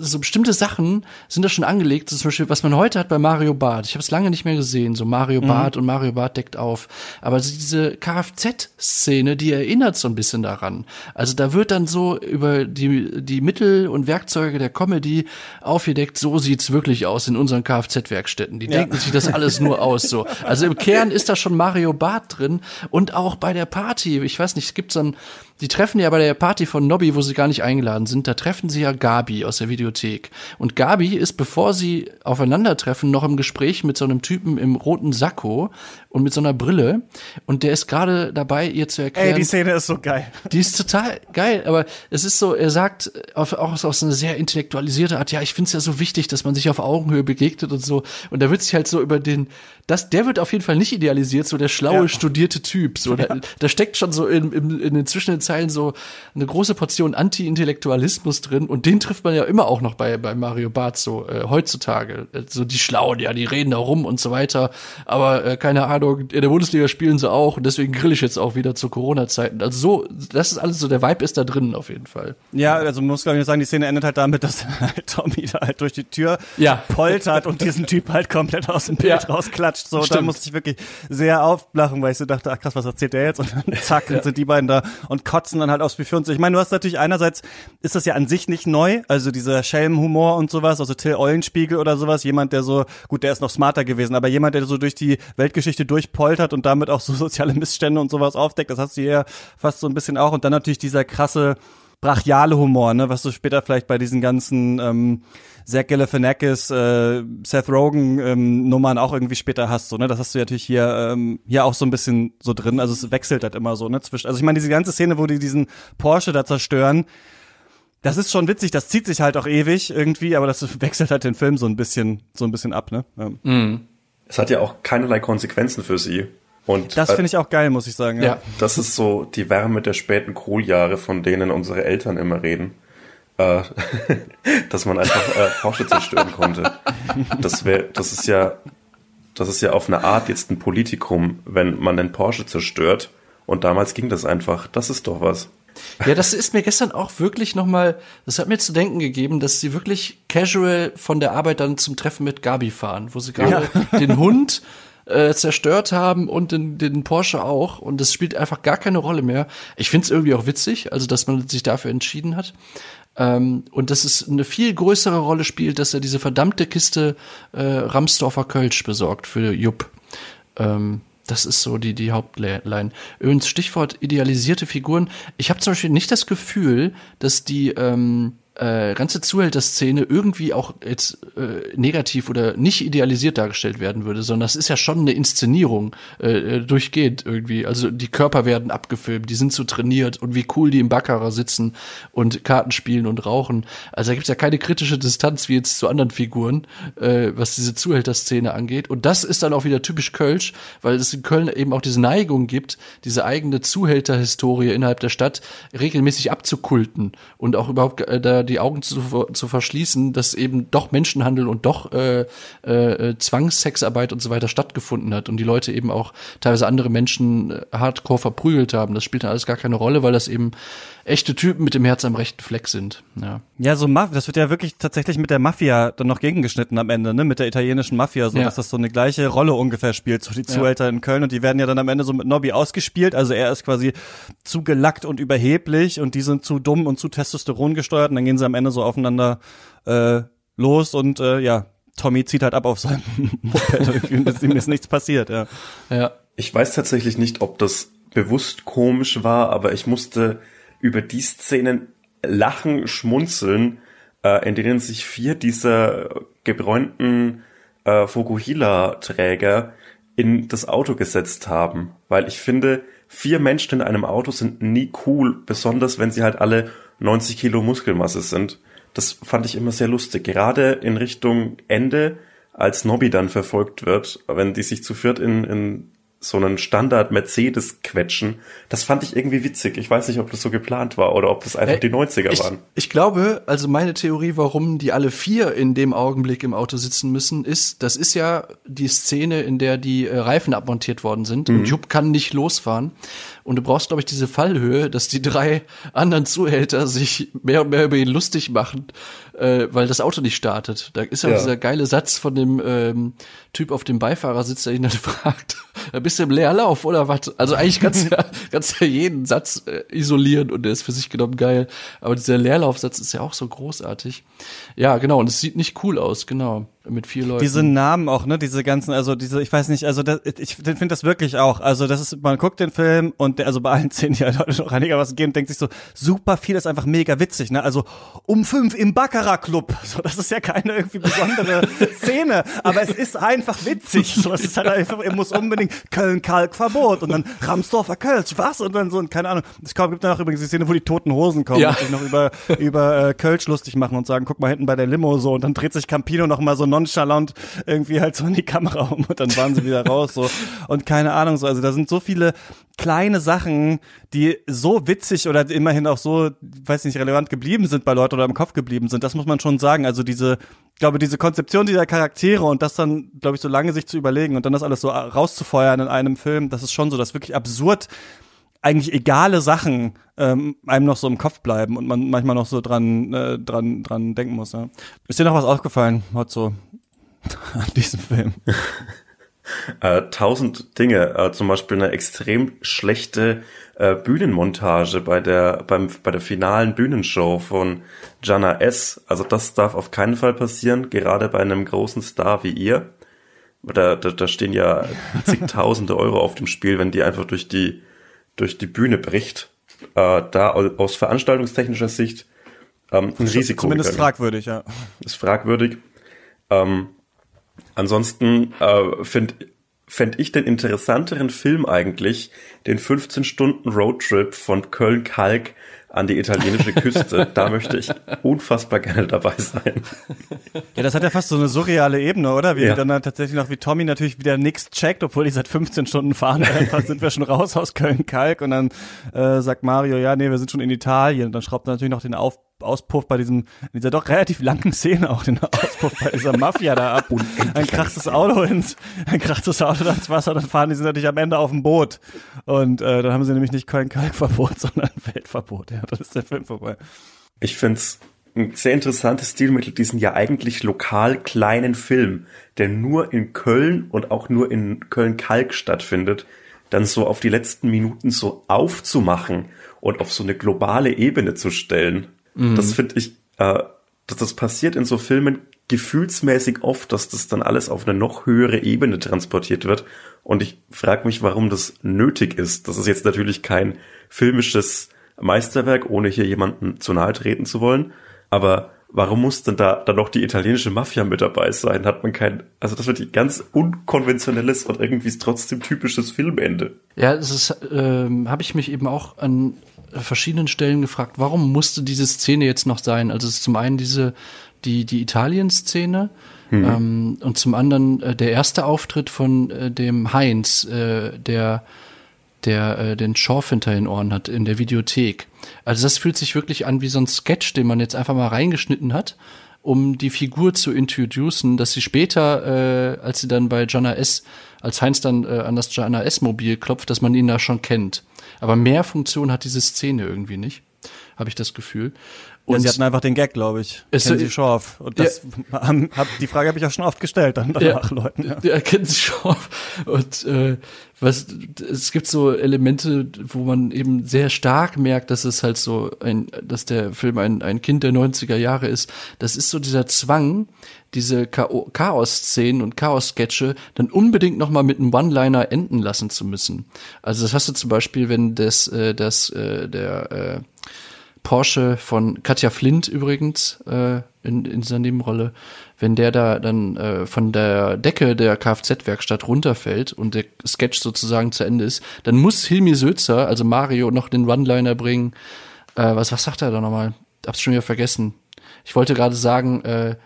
so bestimmte Sachen sind da schon angelegt. Zum Beispiel, was man heute hat bei Mario Barth. Ich habe es lange nicht mehr gesehen, so Mario Barth und Mario Barth deckt auf. Aber so diese Kfz-Szene, die erinnert so ein bisschen daran. Also da wird dann so über die, die Mittel und Werkzeuge der Comedy aufgedeckt, so sieht's wirklich aus in unseren Kfz-Werkstätten. Die denken sich das alles nur aus so. Also im Kern ist da schon Mario Barth drin und auch bei der Party. Ich weiß nicht, es gibt so ein die treffen ja bei der Party von Nobby, wo sie gar nicht eingeladen sind, da treffen sie ja Gabi aus der Videothek. Und Gabi ist, bevor sie aufeinandertreffen, noch im Gespräch mit so einem Typen im roten Sakko und mit so einer Brille. Und der ist gerade dabei, ihr zu erklären. Ey, die Szene ist so geil. Die ist total geil, aber es ist so, er sagt auf, auch aus einer sehr intellektualisierte Art, ja, ich finde es ja so wichtig, dass man sich auf Augenhöhe begegnet und so. Und da wird sich halt so über den, das, der wird auf jeden Fall nicht idealisiert, so der schlaue, Ja. studierte Typ. So, da, da steckt schon so in, in, in den zwischen den Zeilen so eine große Portion Anti-Intellektualismus drin und den trifft man ja immer auch noch bei, bei Mario Barth so äh, heutzutage. Äh, So die Schlauen, ja, die reden da rum und so weiter, aber äh, keine Ahnung, in der Bundesliga spielen sie auch und deswegen grill ich jetzt auch wieder zu Corona-Zeiten. Also so, das ist alles so, der Vibe ist da drin auf jeden Fall. Ja, also muss glaube ich sagen, die Szene endet halt damit, dass halt Tommy da halt durch die Tür Ja. poltert und diesen Typ halt komplett aus dem Bild Ja. rausklatscht. So, da musste ich wirklich sehr auflachen, weil ich so dachte, ach krass, was erzählt der jetzt? Und dann zack, dann sind die beiden da und kotzen dann halt aufs Buffet und so. Ich meine, du hast natürlich einerseits, ist das ja an sich nicht neu, also dieser Schelmenhumor und sowas, also Till Eulenspiegel oder sowas, jemand, der so, gut, der ist noch smarter gewesen, aber jemand, der so durch die Weltgeschichte durchpoltert und damit auch so soziale Missstände und sowas aufdeckt, das hast du hier fast so ein bisschen auch. Und dann natürlich dieser krasse, brachiale Humor, ne, was du später vielleicht bei diesen ganzen ähm, Zach Galifianakis, äh, Seth Rogen ähm, Nummern auch irgendwie später hast, so, ne, das hast du natürlich hier ähm, hier auch so ein bisschen so drin, also es wechselt halt immer so, ne, zwischen, also ich meine diese ganze Szene, wo die diesen Porsche da zerstören, das ist schon witzig, das zieht sich halt auch ewig irgendwie, aber das wechselt halt den Film so ein bisschen so ein bisschen ab, ne? Ja. Es hat ja auch keinerlei Konsequenzen für sie. Und Das äh, finde ich auch geil, muss ich sagen. Ja. Das ist so die Wärme der späten Kohljahre, von denen unsere Eltern immer reden. Äh, dass man einfach äh, Porsche zerstören konnte. Das wäre, das ist ja, das ist ja auf eine Art jetzt ein Politikum, wenn man den Porsche zerstört. Und damals ging das einfach. Das ist doch was. Ja, das ist mir gestern auch wirklich nochmal, das hat mir zu denken gegeben, dass sie wirklich casual von der Arbeit dann zum Treffen mit Gabi fahren, wo sie gerade den Hund äh, zerstört haben und den, den Porsche auch. Und das spielt einfach gar keine Rolle mehr. Ich finde es irgendwie auch witzig, also dass man sich dafür entschieden hat. Ähm, und dass es eine viel größere Rolle spielt, dass er diese verdammte Kiste äh, Ramsdorfer Kölsch besorgt für Jupp. Ähm, das ist so die, die Hauptline. Übrigens, Stichwort idealisierte Figuren. Ich habe zum Beispiel nicht das Gefühl, dass die ähm, äh, ganze Zuhälterszene irgendwie auch jetzt äh, negativ oder nicht idealisiert dargestellt werden würde, sondern das ist ja schon eine Inszenierung äh, äh, durchgehend irgendwie. Also die Körper werden abgefilmt, die sind so trainiert und wie cool die im Baccarat sitzen und Karten spielen und rauchen. Also da gibt's ja keine kritische Distanz wie jetzt zu anderen Figuren, äh, was diese Zuhälterszene angeht. Und das ist dann auch wieder typisch Kölsch, weil es in Köln eben auch diese Neigung gibt, diese eigene Zuhälterhistorie innerhalb der Stadt regelmäßig abzukulten und auch überhaupt äh, da die Augen zu, zu verschließen, dass eben doch Menschenhandel und doch äh, äh, Zwangssexarbeit und so weiter stattgefunden hat und die Leute eben auch teilweise andere Menschen äh, hardcore verprügelt haben. Das spielt dann alles gar keine Rolle, weil das eben echte Typen mit dem Herz am rechten Fleck sind. Ja. Ja, so Maf das wird ja wirklich tatsächlich mit der Mafia dann noch gegengeschnitten am Ende, ne? Mit der italienischen Mafia, so Ja. dass das so eine gleiche Rolle ungefähr spielt, so die Zuhälter in Köln und die werden ja dann am Ende so mit Nobby ausgespielt. Also er ist quasi zu gelackt und überheblich und die sind zu dumm und zu Testosteron gesteuert und dann gehen sie am Ende so aufeinander äh, los und äh, ja, Tommy zieht halt ab auf seinem Moped und ihm ist nichts passiert, ja. Ja. Ich weiß tatsächlich nicht, ob das bewusst komisch war, aber ich musste über die Szenen lachen, schmunzeln, äh, in denen sich vier dieser gebräunten äh, Fukuhila-Träger in das Auto gesetzt haben. Weil ich finde, vier Menschen in einem Auto sind nie cool, besonders wenn sie halt alle 90 Kilo Muskelmasse sind. Das fand ich immer sehr lustig. Gerade in Richtung Ende, als Nobby dann verfolgt wird, wenn die sich zu viert in, in so einen Standard Mercedes quetschen, das fand ich irgendwie witzig. Ich weiß nicht, ob das so geplant war oder ob das einfach Äh, die 90er ich, waren. Ich glaube, also meine Theorie, warum die alle vier in dem Augenblick im Auto sitzen müssen, ist, das ist ja die Szene, in der die äh, Reifen abmontiert worden sind und Jupp kann nicht losfahren. Und du brauchst, glaube ich, diese Fallhöhe, dass die drei anderen Zuhälter sich mehr und mehr über ihn lustig machen, äh, weil das Auto nicht startet. Da ist ja, Ja. dieser geile Satz von dem ähm, Typ auf dem Beifahrersitz, der ihn dann fragt, bist du im Leerlauf oder was? Also eigentlich kannst du ja, kannst ja jeden Satz äh, isolieren und der ist für sich genommen geil. Aber dieser Leerlaufsatz ist ja auch so großartig. Ja, genau. Und es sieht nicht cool aus, genau. Mit vier Leuten. Diese Namen auch, ne, diese ganzen, also diese, ich weiß nicht, also das, ich finde das wirklich auch, also das ist, man guckt den Film und der, also bei allen Szenen, die halt noch einigermaßen gehen, denkt sich so, super viel ist einfach mega witzig, ne, also um fünf im Baccarat-Club, so, das ist ja keine irgendwie besondere Szene, aber es ist einfach witzig, so, es ist halt einfach, er muss unbedingt Köln-Kalk-Verbot und dann Ramsdorfer Kölsch, was, und dann so, und keine Ahnung, es gibt dann auch übrigens die Szene, wo die toten Hosen kommen Ja. und sich noch über, über äh, Kölsch lustig machen und sagen, guck mal hinten bei der Limo so, und dann dreht sich Campino noch mal so nonchalant irgendwie halt so in die Kamera um und dann waren sie wieder raus so. Und keine Ahnung so. Also da sind so viele kleine Sachen, die so witzig oder immerhin auch so, weiß nicht, relevant geblieben sind bei Leuten oder im Kopf geblieben sind. Das muss man schon sagen. Also diese, glaube, diese Konzeption dieser Charaktere und das dann, glaube ich, so lange sich zu überlegen und dann das alles so rauszufeuern in einem Film, das ist schon so, das wirklich absurd eigentlich egale Sachen ähm, einem noch so im Kopf bleiben und man manchmal noch so dran äh, dran dran denken muss. Ja. Ist dir noch was aufgefallen, Hotzo, an diesem Film? äh, tausend Dinge, äh, zum Beispiel eine extrem schlechte äh, Bühnenmontage bei der beim bei der finalen Bühnenshow von Jana S. Also das darf auf keinen Fall passieren, gerade bei einem großen Star wie ihr. Da, da, da stehen ja zigtausende Euro auf dem Spiel, wenn die einfach durch die durch die Bühne bricht, äh, da aus veranstaltungstechnischer Sicht ähm, ein Risiko. Zumindest gegangen. fragwürdig, ja. Ist fragwürdig. Ähm, ansonsten äh, finde fänd ich den interessanteren Film eigentlich den 15 Stunden Roadtrip von Köln-Kalk an die italienische Küste. da möchte ich unfassbar gerne dabei sein. Ja, das hat ja fast so eine surreale Ebene, oder? Wie ja. dann halt tatsächlich noch wie Tommy natürlich wieder nichts checkt, obwohl die seit 15 Stunden fahren. Einfach sind wir schon raus aus Köln-Kalk und dann äh, sagt Mario, ja, nee, wir sind schon in Italien. Und dann schraubt er natürlich noch den Auf Auspuff bei diesem, in dieser doch relativ langen Szene auch den Auspuff bei dieser Mafia da ab. Ein kracht das Auto ins, ein kracht das Auto ins Wasser, dann fahren die sind natürlich am Ende auf dem Boot. Und äh, dann haben sie nämlich nicht Köln-Kalk-Verbot, sondern Weltverbot. Ja, dann ist der Film vorbei. Ich find's ein sehr interessantes Stilmittel, diesen ja eigentlich lokal kleinen Film, der nur in Köln und auch nur in Köln-Kalk stattfindet, dann so auf die letzten Minuten so aufzumachen und auf so eine globale Ebene zu stellen. Mhm. Das finde ich, äh, das, das passiert in so Filmen gefühlsmäßig oft, dass das dann alles auf eine noch höhere Ebene transportiert wird. Und ich frage mich, warum das nötig ist. Das ist jetzt natürlich kein filmisches Meisterwerk, ohne hier jemanden zu nahe treten zu wollen. Aber warum muss denn da dann noch die italienische Mafia mit dabei sein? Hat man kein, also das wird ganz unkonventionelles und irgendwie trotzdem typisches Filmende. Ja, es ist, ähm, habe ich mich eben auch an verschiedenen Stellen gefragt, warum musste diese Szene jetzt noch sein? Also es ist zum einen diese, die, die Italien-Szene, mhm. ähm, und zum anderen äh, der erste Auftritt von äh, dem Heinz, äh, der der äh, den Schorf hinter den Ohren hat in der Videothek. Also das fühlt sich wirklich an wie so ein Sketch, den man jetzt einfach mal reingeschnitten hat, um die Figur zu introducen, dass sie später, äh, als sie dann bei Jana S., als Heinz dann äh, an das Jana S-Mobil klopft, dass man ihn da schon kennt. Aber mehr Funktion hat diese Szene irgendwie nicht, habe ich das Gefühl. Und ja, sie hatten einfach den Gag, glaube ich. Ist kennen Sie Schorf. Und das ja, haben, hab, die Frage habe ich auch schon oft gestellt dann danach ja, Leuten. Ja. ja, kennen Sie Schorf. Und äh, was es gibt so Elemente, wo man eben sehr stark merkt, dass es halt so ein, dass der Film ein, ein Kind der 90er Jahre ist. Das ist so dieser Zwang, diese Chaos-Szenen und Chaos-Sketche dann unbedingt noch mal mit einem One-Liner enden lassen zu müssen. Also das hast du zum Beispiel, wenn das, äh, das äh, der äh, Porsche von Katja Flint übrigens äh, in, in dieser Nebenrolle, wenn der da dann äh, von der Decke der Kfz-Werkstatt runterfällt und der Sketch sozusagen zu Ende ist, dann muss Hilmi Sözer, also Mario, noch den One-Liner bringen. Äh, was, was sagt er da nochmal? Hab's schon wieder vergessen. Ich wollte gerade sagen, äh,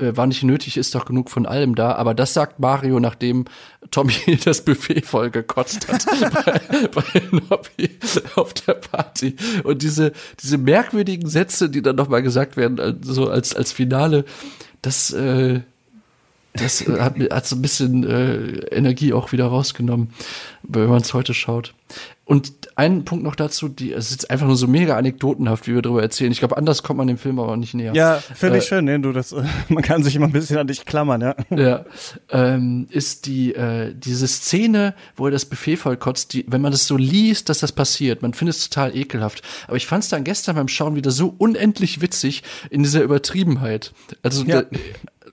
äh, war nicht nötig, ist doch genug von allem da. Aber das sagt Mario, nachdem Tommy das Buffet voll gekotzt hat bei, bei Nobby auf der Party. Und diese, diese merkwürdigen Sätze, die dann nochmal gesagt werden, so als, als Finale, das, äh, das hat, hat so ein bisschen äh, Energie auch wieder rausgenommen, wenn man es heute schaut. Und ein Punkt noch dazu, die, es ist einfach nur so mega anekdotenhaft, wie wir darüber erzählen. Ich glaube, anders kommt man dem Film aber nicht näher. Ja, finde ich äh, schön, ne? Du, das, man kann sich immer ein bisschen an dich klammern, ja. Ja, ähm, ist die, äh, diese Szene, wo er das Buffet vollkotzt, die, wenn man das so liest, dass das passiert, man findet es total ekelhaft. Aber ich fand es dann gestern beim Schauen wieder so unendlich witzig in dieser Übertriebenheit. Also, ja. da,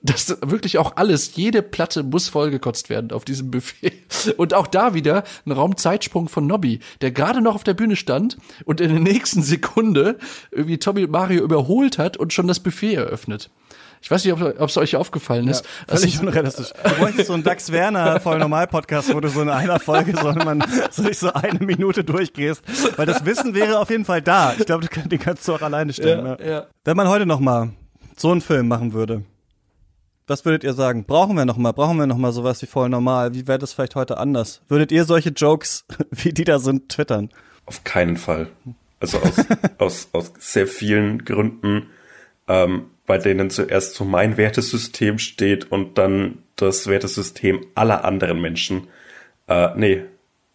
dass wirklich auch alles, jede Platte muss vollgekotzt werden auf diesem Buffet. Und auch da wieder ein Raumzeitsprung von Nobby, der gerade noch auf der Bühne stand und in der nächsten Sekunde irgendwie Tommy und Mario überholt hat und schon das Buffet eröffnet. Ich weiß nicht, ob es euch aufgefallen ist. Ja, völlig also, unrealistisch. Du bräuchtest so einen Dax Werner voll normal Podcast, wo du so in einer Folge so, man, so, so eine Minute durchgehst. Weil das Wissen wäre auf jeden Fall da. Ich glaube, den kannst du auch alleine stellen. Ja, ja. Wenn man heute noch mal so einen Film machen würde, Was würdet ihr sagen? Brauchen wir noch mal? Brauchen wir noch mal sowas wie voll normal? Wie wäre das vielleicht heute anders? Würdet ihr solche Jokes, wie die da sind, twittern? Auf keinen Fall. Also aus, aus, aus sehr vielen Gründen, ähm, bei denen zuerst so mein Wertesystem steht und dann das Wertesystem aller anderen Menschen. Äh, nee,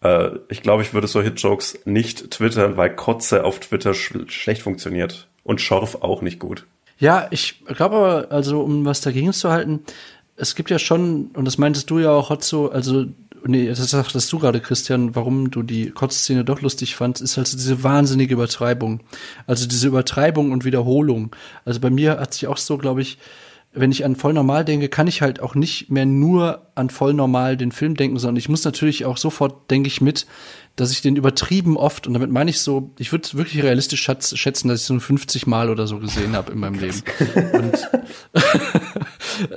äh, ich glaube, ich würde solche Jokes nicht twittern, weil Kotze auf Twitter sch schlecht funktioniert. Und Schorf auch nicht gut. Ja, ich glaube aber, also um was dagegen zu halten, es gibt ja schon, und das meintest du ja auch, Hotzo, also nee, das sagtest du gerade, Christian, warum du die Kotzszene doch lustig fandst, ist halt diese wahnsinnige Übertreibung. Also diese Übertreibung und Wiederholung. Also bei mir hat sich auch so, glaube ich, wenn ich an voll normal denke, kann ich halt auch nicht mehr nur an voll normal den Film denken, sondern ich muss natürlich auch sofort, denke ich, mit, dass ich den übertrieben oft, und damit meine ich so, ich würde wirklich realistisch schätzen, dass ich so 50 Mal oder so gesehen habe in meinem Leben. Und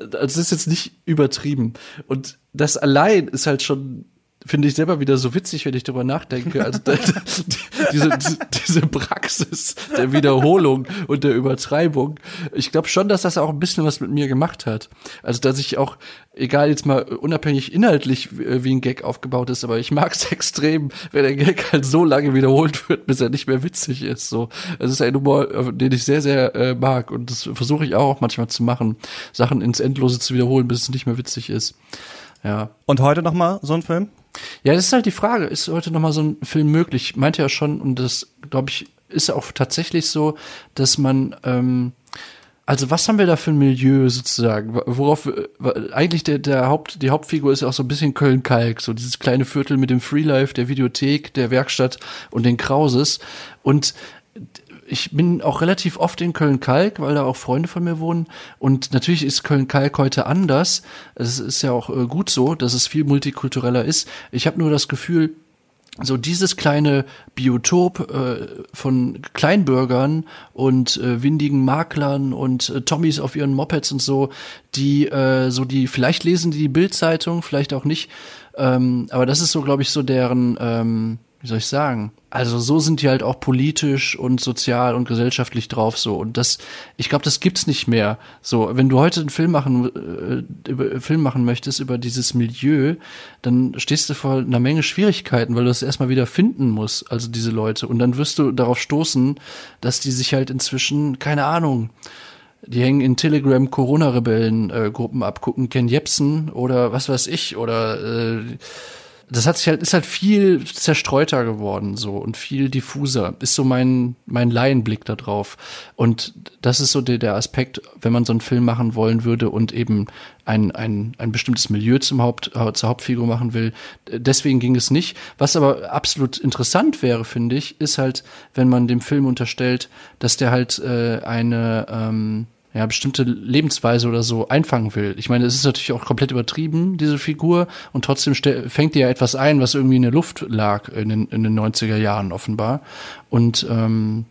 das ist jetzt nicht übertrieben. Und das allein ist halt schon finde ich selber wieder so witzig, wenn ich darüber nachdenke. Also diese, diese Praxis der Wiederholung und der Übertreibung. Ich glaube schon, dass das auch ein bisschen was mit mir gemacht hat. Also dass ich auch, egal jetzt mal unabhängig inhaltlich, äh, wie ein Gag aufgebaut ist, aber ich mag es extrem, wenn der Gag halt so lange wiederholt wird, bis er nicht mehr witzig ist. So, es ist ein Humor, äh, den ich sehr, sehr äh, mag und das versuche ich auch manchmal zu machen, Sachen ins Endlose zu wiederholen, bis es nicht mehr witzig ist. Ja. Und heute noch mal so ein Film? Ja, das ist halt die Frage. Ist heute noch mal so ein Film möglich? Meinte ja schon, und das, glaube ich, ist auch tatsächlich so, dass man, ähm, also was haben wir da für ein Milieu sozusagen? Worauf eigentlich der, der Haupt, die Hauptfigur ist ja auch so ein bisschen Köln-Kalk, so dieses kleine Viertel mit dem Freelife, der Videothek, der Werkstatt und den Krauses. Und ich bin auch relativ oft in Köln-Kalk, weil da auch Freunde von mir wohnen. Und natürlich ist Köln-Kalk heute anders. Es ist ja auch äh, gut so, dass es viel multikultureller ist. Ich habe nur das Gefühl, so dieses kleine Biotop äh, von Kleinbürgern und äh, windigen Maklern und äh, Tommys auf ihren Mopeds und so, die äh, so die vielleicht lesen die, die Bildzeitung, vielleicht auch nicht, ähm, aber das ist so, glaube ich, so deren ähm, wie soll ich sagen? Also so sind die halt auch politisch und sozial und gesellschaftlich drauf so und das ich glaube, das gibt's nicht mehr. So, wenn du heute einen Film machen äh, über Film machen möchtest über dieses Milieu, dann stehst du vor einer Menge Schwierigkeiten, weil du das erstmal wieder finden musst, also diese Leute und dann wirst du darauf stoßen, dass die sich halt inzwischen keine Ahnung die hängen in Telegram Corona-Rebellen-Gruppen äh, ab, gucken Ken Jepsen oder was weiß ich oder äh, das hat sich halt, ist halt viel zerstreuter geworden so und viel diffuser. Ist so mein, mein Laienblick da drauf. Und das ist so der, der Aspekt, wenn man so einen Film machen wollen würde und eben ein, ein, ein bestimmtes Milieu zum Haupt, zur Hauptfigur machen will. Deswegen ging es nicht. Was aber absolut interessant wäre, finde ich, ist halt, wenn man dem Film unterstellt, dass der halt äh, eine, ähm, ja, bestimmte Lebensweise oder so einfangen will. Ich meine, es ist natürlich auch komplett übertrieben, diese Figur, und trotzdem fängt die ja etwas ein, was irgendwie in der Luft lag in den, in den 90er Jahren offenbar. Und ähm,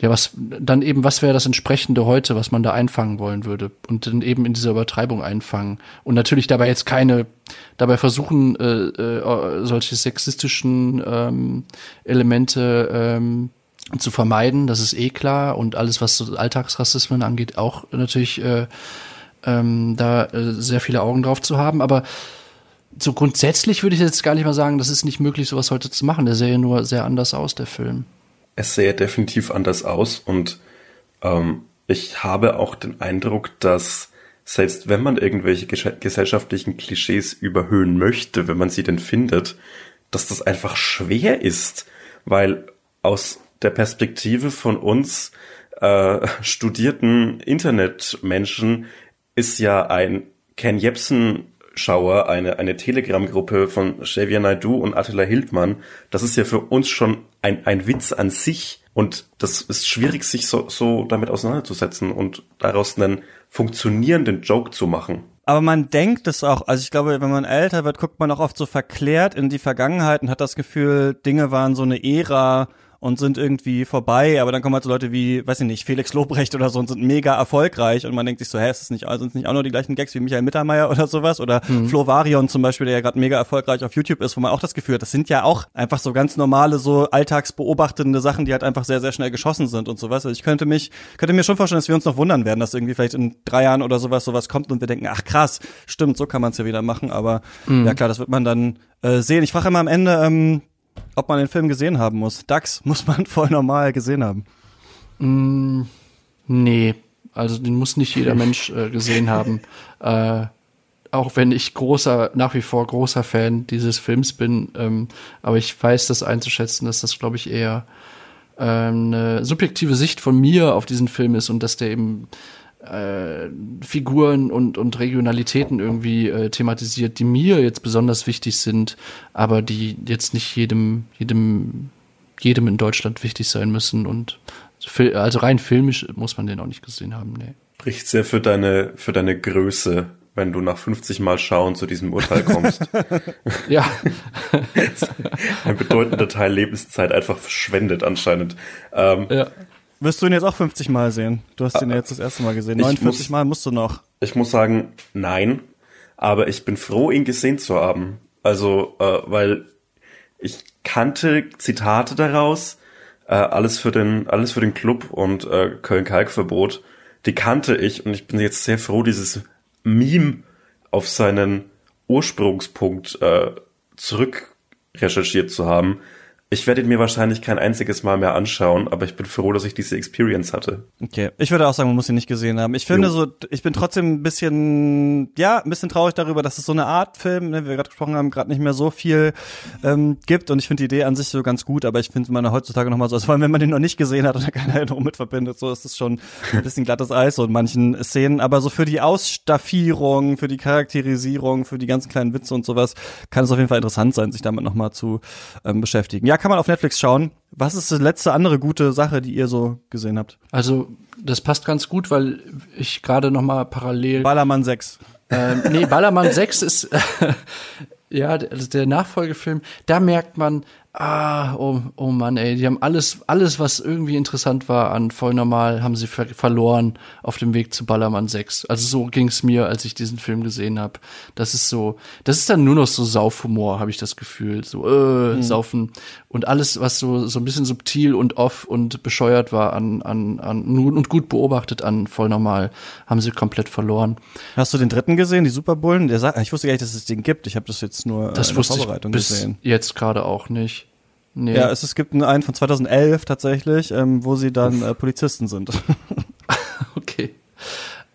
ja, was dann eben, was wäre das entsprechende heute, was man da einfangen wollen würde und dann eben in dieser Übertreibung einfangen und natürlich dabei jetzt keine, dabei versuchen äh, äh, solche sexistischen ähm, Elemente ähm, zu vermeiden, das ist eh klar und alles, was so Alltagsrassismen angeht, auch natürlich äh, ähm, da äh, sehr viele Augen drauf zu haben, aber so grundsätzlich würde ich jetzt gar nicht mal sagen, das ist nicht möglich, sowas heute zu machen. Der sähe nur sehr anders aus, der Film. Es sähe definitiv anders aus und ähm, ich habe auch den Eindruck, dass selbst wenn man irgendwelche gesellschaftlichen Klischees überhöhen möchte, wenn man sie denn findet, dass das einfach schwer ist, weil aus der Perspektive von uns äh, studierten Internetmenschen ist ja ein Ken Jebsen Schauer, eine, eine Telegram-Gruppe von Xavier Naidu und Attila Hildmann, das ist ja für uns schon ein, ein Witz an sich. Und das ist schwierig, sich so, so damit auseinanderzusetzen und daraus einen funktionierenden Joke zu machen. Aber man denkt es auch, also ich glaube, wenn man älter wird, guckt man auch oft so verklärt in die Vergangenheit und hat das Gefühl, Dinge waren so eine Ära und sind irgendwie vorbei, aber dann kommen halt so Leute wie, weiß ich nicht, Felix Lobrecht oder so und sind mega erfolgreich und man denkt sich so, hä, ist das nicht, sind es nicht auch nur die gleichen Gags wie Michael Mittermeier oder sowas oder mhm. Flo Varion zum Beispiel, der ja gerade mega erfolgreich auf YouTube ist, wo man auch das Gefühl hat, das sind ja auch einfach so ganz normale, so alltagsbeobachtende Sachen, die halt einfach sehr, sehr schnell geschossen sind und sowas. Also ich könnte mich, könnte mir schon vorstellen, dass wir uns noch wundern werden, dass irgendwie vielleicht in drei Jahren oder sowas sowas kommt und wir denken, ach krass, stimmt, so kann man es ja wieder machen, aber mhm. ja klar, das wird man dann äh, sehen. Ich frage immer am Ende, ähm, ob man den Film gesehen haben muss. Dax muss man voll normal gesehen haben. Mm, nee, also den muss nicht jeder Mensch äh, gesehen haben. Äh, auch wenn ich großer, nach wie vor großer Fan dieses Films bin, ähm, aber ich weiß das einzuschätzen, dass das, glaube ich, eher äh, eine subjektive Sicht von mir auf diesen Film ist und dass der eben äh, Figuren und, und Regionalitäten irgendwie äh, thematisiert, die mir jetzt besonders wichtig sind, aber die jetzt nicht jedem, jedem, jedem in Deutschland wichtig sein müssen. Und also rein filmisch muss man den auch nicht gesehen haben, nee. Spricht sehr für deine, für deine Größe, wenn du nach 50 Mal schauen zu diesem Urteil kommst. ja. Ein bedeutender Teil Lebenszeit einfach verschwendet anscheinend. Ähm, ja. Wirst du ihn jetzt auch 50 Mal sehen? Du hast ihn ja jetzt das erste Mal gesehen. 49 muss, Mal musst du noch. Ich muss sagen, nein. Aber ich bin froh, ihn gesehen zu haben. Also, äh, weil ich kannte Zitate daraus, äh, alles für den, alles für den Club und äh, Köln-Kalk-Verbot. Die kannte ich und ich bin jetzt sehr froh, dieses Meme auf seinen Ursprungspunkt äh, zurück recherchiert zu haben, ich werde ihn mir wahrscheinlich kein einziges Mal mehr anschauen, aber ich bin froh, dass ich diese Experience hatte. Okay. Ich würde auch sagen, man muss ihn nicht gesehen haben. Ich finde jo. so, ich bin trotzdem ein bisschen, ja, ein bisschen traurig darüber, dass es so eine Art Film, ne, wie wir gerade gesprochen haben, gerade nicht mehr so viel ähm, gibt. Und ich finde die Idee an sich so ganz gut, aber ich finde man heutzutage nochmal so, vor allem wenn man den noch nicht gesehen hat und keine Erinnerung mit verbindet, so ist es schon ein bisschen glattes Eis so in manchen Szenen. Aber so für die Ausstaffierung, für die Charakterisierung, für die ganzen kleinen Witze und sowas, kann es auf jeden Fall interessant sein, sich damit nochmal zu ähm, beschäftigen. Ja, kann man auf Netflix schauen. Was ist die letzte andere gute Sache, die ihr so gesehen habt? Also, das passt ganz gut, weil ich gerade noch mal parallel Ballermann 6. Ähm, nee, Ballermann 6 ist ja also der Nachfolgefilm. Da merkt man, Ah, oh, oh Mann, ey, die haben alles, alles, was irgendwie interessant war an voll normal, haben sie ver verloren auf dem Weg zu Ballermann 6. Also so ging's mir, als ich diesen Film gesehen habe. Das ist so, das ist dann nur noch so Saufhumor, habe ich das Gefühl. So, äh, mhm. saufen. Und alles, was so, so ein bisschen subtil und off und bescheuert war an, an, an und gut beobachtet an voll normal, haben sie komplett verloren. Hast du den dritten gesehen, die Superbullen? Der sagt, ich wusste gar nicht, dass es den gibt. Ich habe das jetzt nur das in der Vorbereitung ich bis gesehen. Jetzt gerade auch nicht. Nee. Ja, es, es gibt einen von 2011 tatsächlich, ähm, wo sie dann äh, Polizisten sind. okay.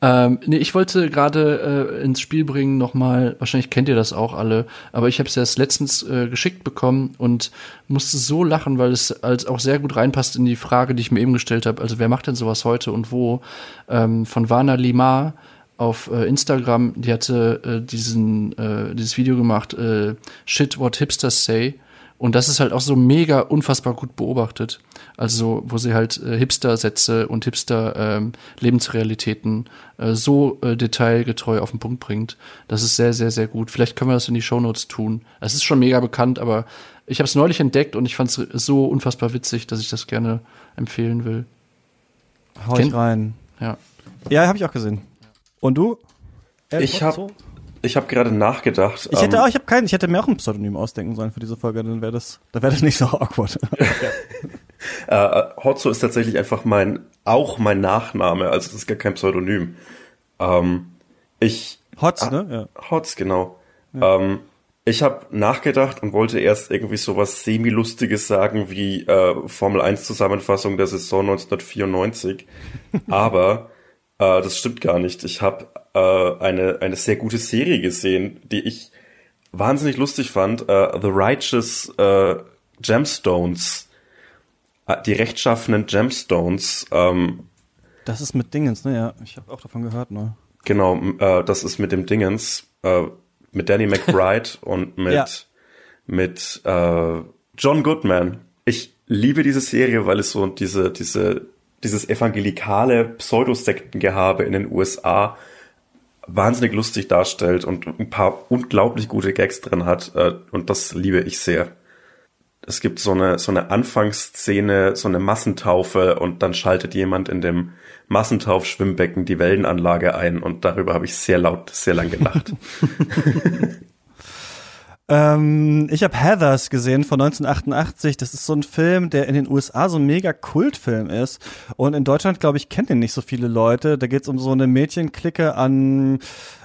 Ähm, nee, ich wollte gerade äh, ins Spiel bringen nochmal, wahrscheinlich kennt ihr das auch alle, aber ich habe es erst letztens äh, geschickt bekommen und musste so lachen, weil es als auch sehr gut reinpasst in die Frage, die ich mir eben gestellt habe. Also wer macht denn sowas heute und wo? Ähm, von Vana Limar auf äh, Instagram, die hatte äh, diesen, äh, dieses Video gemacht, äh, Shit What Hipsters Say. Und das ist halt auch so mega unfassbar gut beobachtet. Also, wo sie halt äh, Hipster-Sätze und Hipster-Lebensrealitäten ähm, äh, so äh, detailgetreu auf den Punkt bringt. Das ist sehr, sehr, sehr gut. Vielleicht können wir das in die Shownotes tun. Es ist schon mega bekannt, aber ich habe es neulich entdeckt und ich fand es so unfassbar witzig, dass ich das gerne empfehlen will. Hau ich rein. Ja. Ja, habe ich auch gesehen. Und du? ich habe ich habe gerade nachgedacht. Ich hätte ähm, auch, ich habe keinen, ich hätte mir auch ein Pseudonym ausdenken sollen für diese Folge, dann wäre das, dann wäre das nicht so awkward. äh, Hotzo ist tatsächlich einfach mein, auch mein Nachname, also das ist gar kein Pseudonym. Ähm, ich Hotz, ah, ne? Ja. Hotz, genau. Ja. Ähm, ich habe nachgedacht und wollte erst irgendwie sowas semi-lustiges sagen wie äh, Formel 1 Zusammenfassung der Saison 1994, aber äh, das stimmt gar nicht. Ich habe äh, eine, eine sehr gute Serie gesehen, die ich wahnsinnig lustig fand. Äh, The Righteous äh, Gemstones. Äh, die rechtschaffenen Gemstones. Ähm, das ist mit Dingens, ne? Ja, ich habe auch davon gehört, ne? Genau, äh, das ist mit dem Dingens. Äh, mit Danny McBride und mit, ja. mit äh, John Goodman. Ich liebe diese Serie, weil es so diese, diese dieses evangelikale Pseudosektengehabe in den USA wahnsinnig lustig darstellt und ein paar unglaublich gute Gags drin hat. Äh, und das liebe ich sehr. es gibt so eine, so eine Anfangsszene, so eine Massentaufe und dann schaltet jemand in dem Massentauf-Schwimmbecken die Wellenanlage ein und darüber habe ich sehr laut, sehr lang gelacht. Ähm, ich habe Heathers gesehen von 1988. Das ist so ein Film, der in den USA so ein mega Kultfilm ist. Und in Deutschland, glaube ich, kennen den nicht so viele Leute. Da geht es um so eine Mädchenklicke an,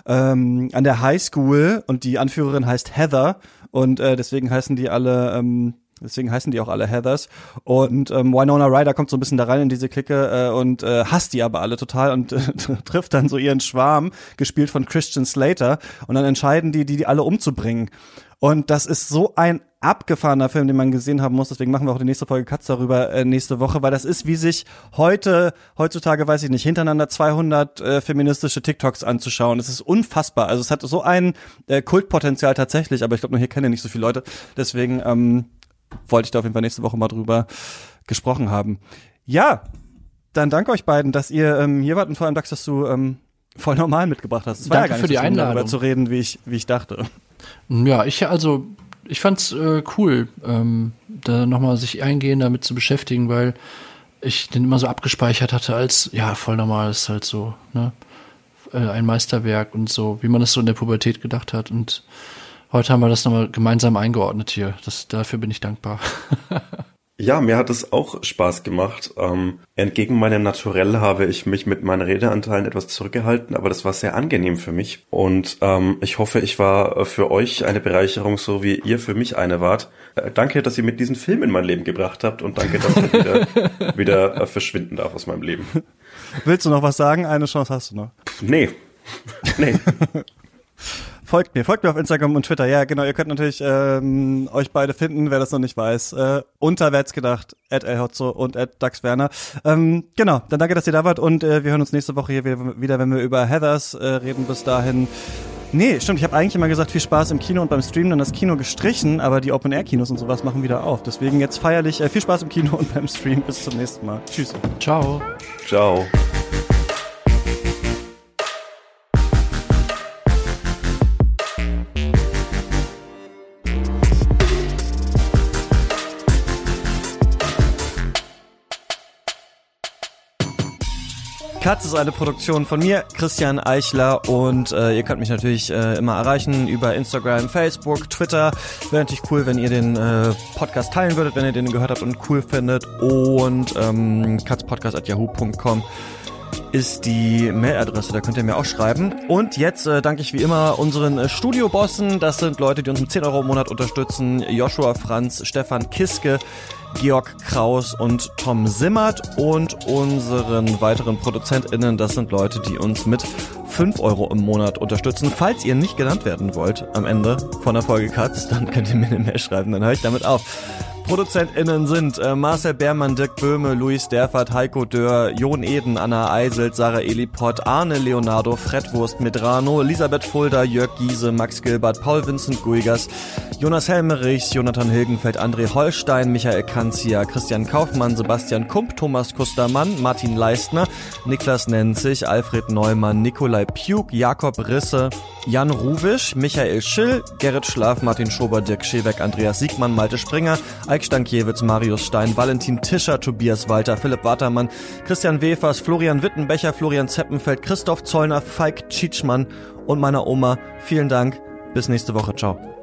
ähm, an der Highschool und die Anführerin heißt Heather. Und äh, deswegen heißen die alle ähm, Deswegen heißen die auch alle Heathers. Und ähm, Winona Ryder kommt so ein bisschen da rein in diese Clique äh, und äh, hasst die aber alle total und äh, trifft dann so ihren Schwarm, gespielt von Christian Slater. Und dann entscheiden die, die, die alle umzubringen. Und das ist so ein abgefahrener Film, den man gesehen haben muss. Deswegen machen wir auch die nächste Folge Katz darüber äh, nächste Woche, weil das ist wie sich heute, heutzutage weiß ich nicht, hintereinander 200 äh, feministische TikToks anzuschauen. Es ist unfassbar. Also es hat so ein äh, Kultpotenzial tatsächlich, aber ich glaube, nur hier kennen nicht so viele Leute. Deswegen ähm, wollte ich da auf jeden Fall nächste Woche mal drüber gesprochen haben. Ja, dann danke euch beiden, dass ihr ähm, hier wart und vor allem Dax, dass du ähm, voll normal mitgebracht hast. Es war Danke ja gar nicht für die so Einladung. darüber zu reden, wie ich, wie ich dachte. Ja, ich also, ich fand's äh, cool, ähm, da nochmal sich eingehend damit zu beschäftigen, weil ich den immer so abgespeichert hatte als, ja, voll normal ist halt so, ne? Äh, ein Meisterwerk und so, wie man das so in der Pubertät gedacht hat. Und heute haben wir das nochmal gemeinsam eingeordnet hier. Das, dafür bin ich dankbar. Ja, mir hat es auch Spaß gemacht. Ähm, entgegen meinem Naturell habe ich mich mit meinen Redeanteilen etwas zurückgehalten, aber das war sehr angenehm für mich. Und ähm, ich hoffe, ich war für euch eine Bereicherung, so wie ihr für mich eine wart. Äh, danke, dass ihr mit diesen Film in mein Leben gebracht habt und danke, dass er wieder, wieder äh, verschwinden darf aus meinem Leben. Willst du noch was sagen? Eine Chance hast du noch. Nee. Nee. Folgt mir, folgt mir auf Instagram und Twitter. Ja, genau, ihr könnt natürlich ähm, euch beide finden, wer das noch nicht weiß. Äh, unter Wert's gedacht, at elhotzo und at daxwerner. Ähm, genau, dann danke, dass ihr da wart und äh, wir hören uns nächste Woche hier wieder, wenn wir über Heathers äh, reden. Bis dahin. Nee, stimmt, ich habe eigentlich immer gesagt, viel Spaß im Kino und beim Stream dann das Kino gestrichen, aber die Open-Air-Kinos und sowas machen wieder auf. Deswegen jetzt feierlich äh, viel Spaß im Kino und beim Stream. Bis zum nächsten Mal. Tschüss. Ciao. Ciao. Katz ist eine Produktion von mir, Christian Eichler und äh, ihr könnt mich natürlich äh, immer erreichen über Instagram, Facebook, Twitter. Wäre natürlich cool, wenn ihr den äh, Podcast teilen würdet, wenn ihr den gehört habt und cool findet und ähm, katzpodcast.yahoo.com ist die Mailadresse, da könnt ihr mir auch schreiben. Und jetzt äh, danke ich wie immer unseren äh, Studiobossen. Das sind Leute, die uns mit 10 Euro im Monat unterstützen. Joshua Franz, Stefan Kiske, Georg Kraus und Tom Simmert und unseren weiteren ProduzentInnen, das sind Leute, die uns mit 5 Euro im Monat unterstützen. Falls ihr nicht genannt werden wollt am Ende von der Folge Katz, dann könnt ihr mir eine Mail schreiben, dann höre ich damit auf. ProduzentInnen sind äh, Marcel Beermann, Dirk Böhme, Luis Derfert, Heiko Dörr, Jon Eden, Anna Eiselt, Sarah Eliport, Arne Leonardo, Fred Wurst Medrano, Elisabeth Fulda, Jörg Giese, Max Gilbert, Paul Vincent Guigas, Jonas Helmerichs, Jonathan Hilgenfeld, André Holstein, Michael Kanzia, Christian Kaufmann, Sebastian Kump, Thomas Kustermann, Martin Leistner, Niklas Nenzig, Alfred Neumann, Nikolai Pjuk, Jakob Risse, Jan Ruwisch, Michael Schill, Gerrit Schlaf, Martin Schober, Dirk Scheweck, Andreas Siegmann, Malte Springer, Eik Stankiewicz, Marius Stein, Valentin Tischer, Tobias Walter, Philipp Watermann, Christian Wefers, Florian Wittenbecher, Florian Zeppenfeld, Christoph Zollner, Falk Tschitschmann und meiner Oma. Vielen Dank. Bis nächste Woche. Ciao.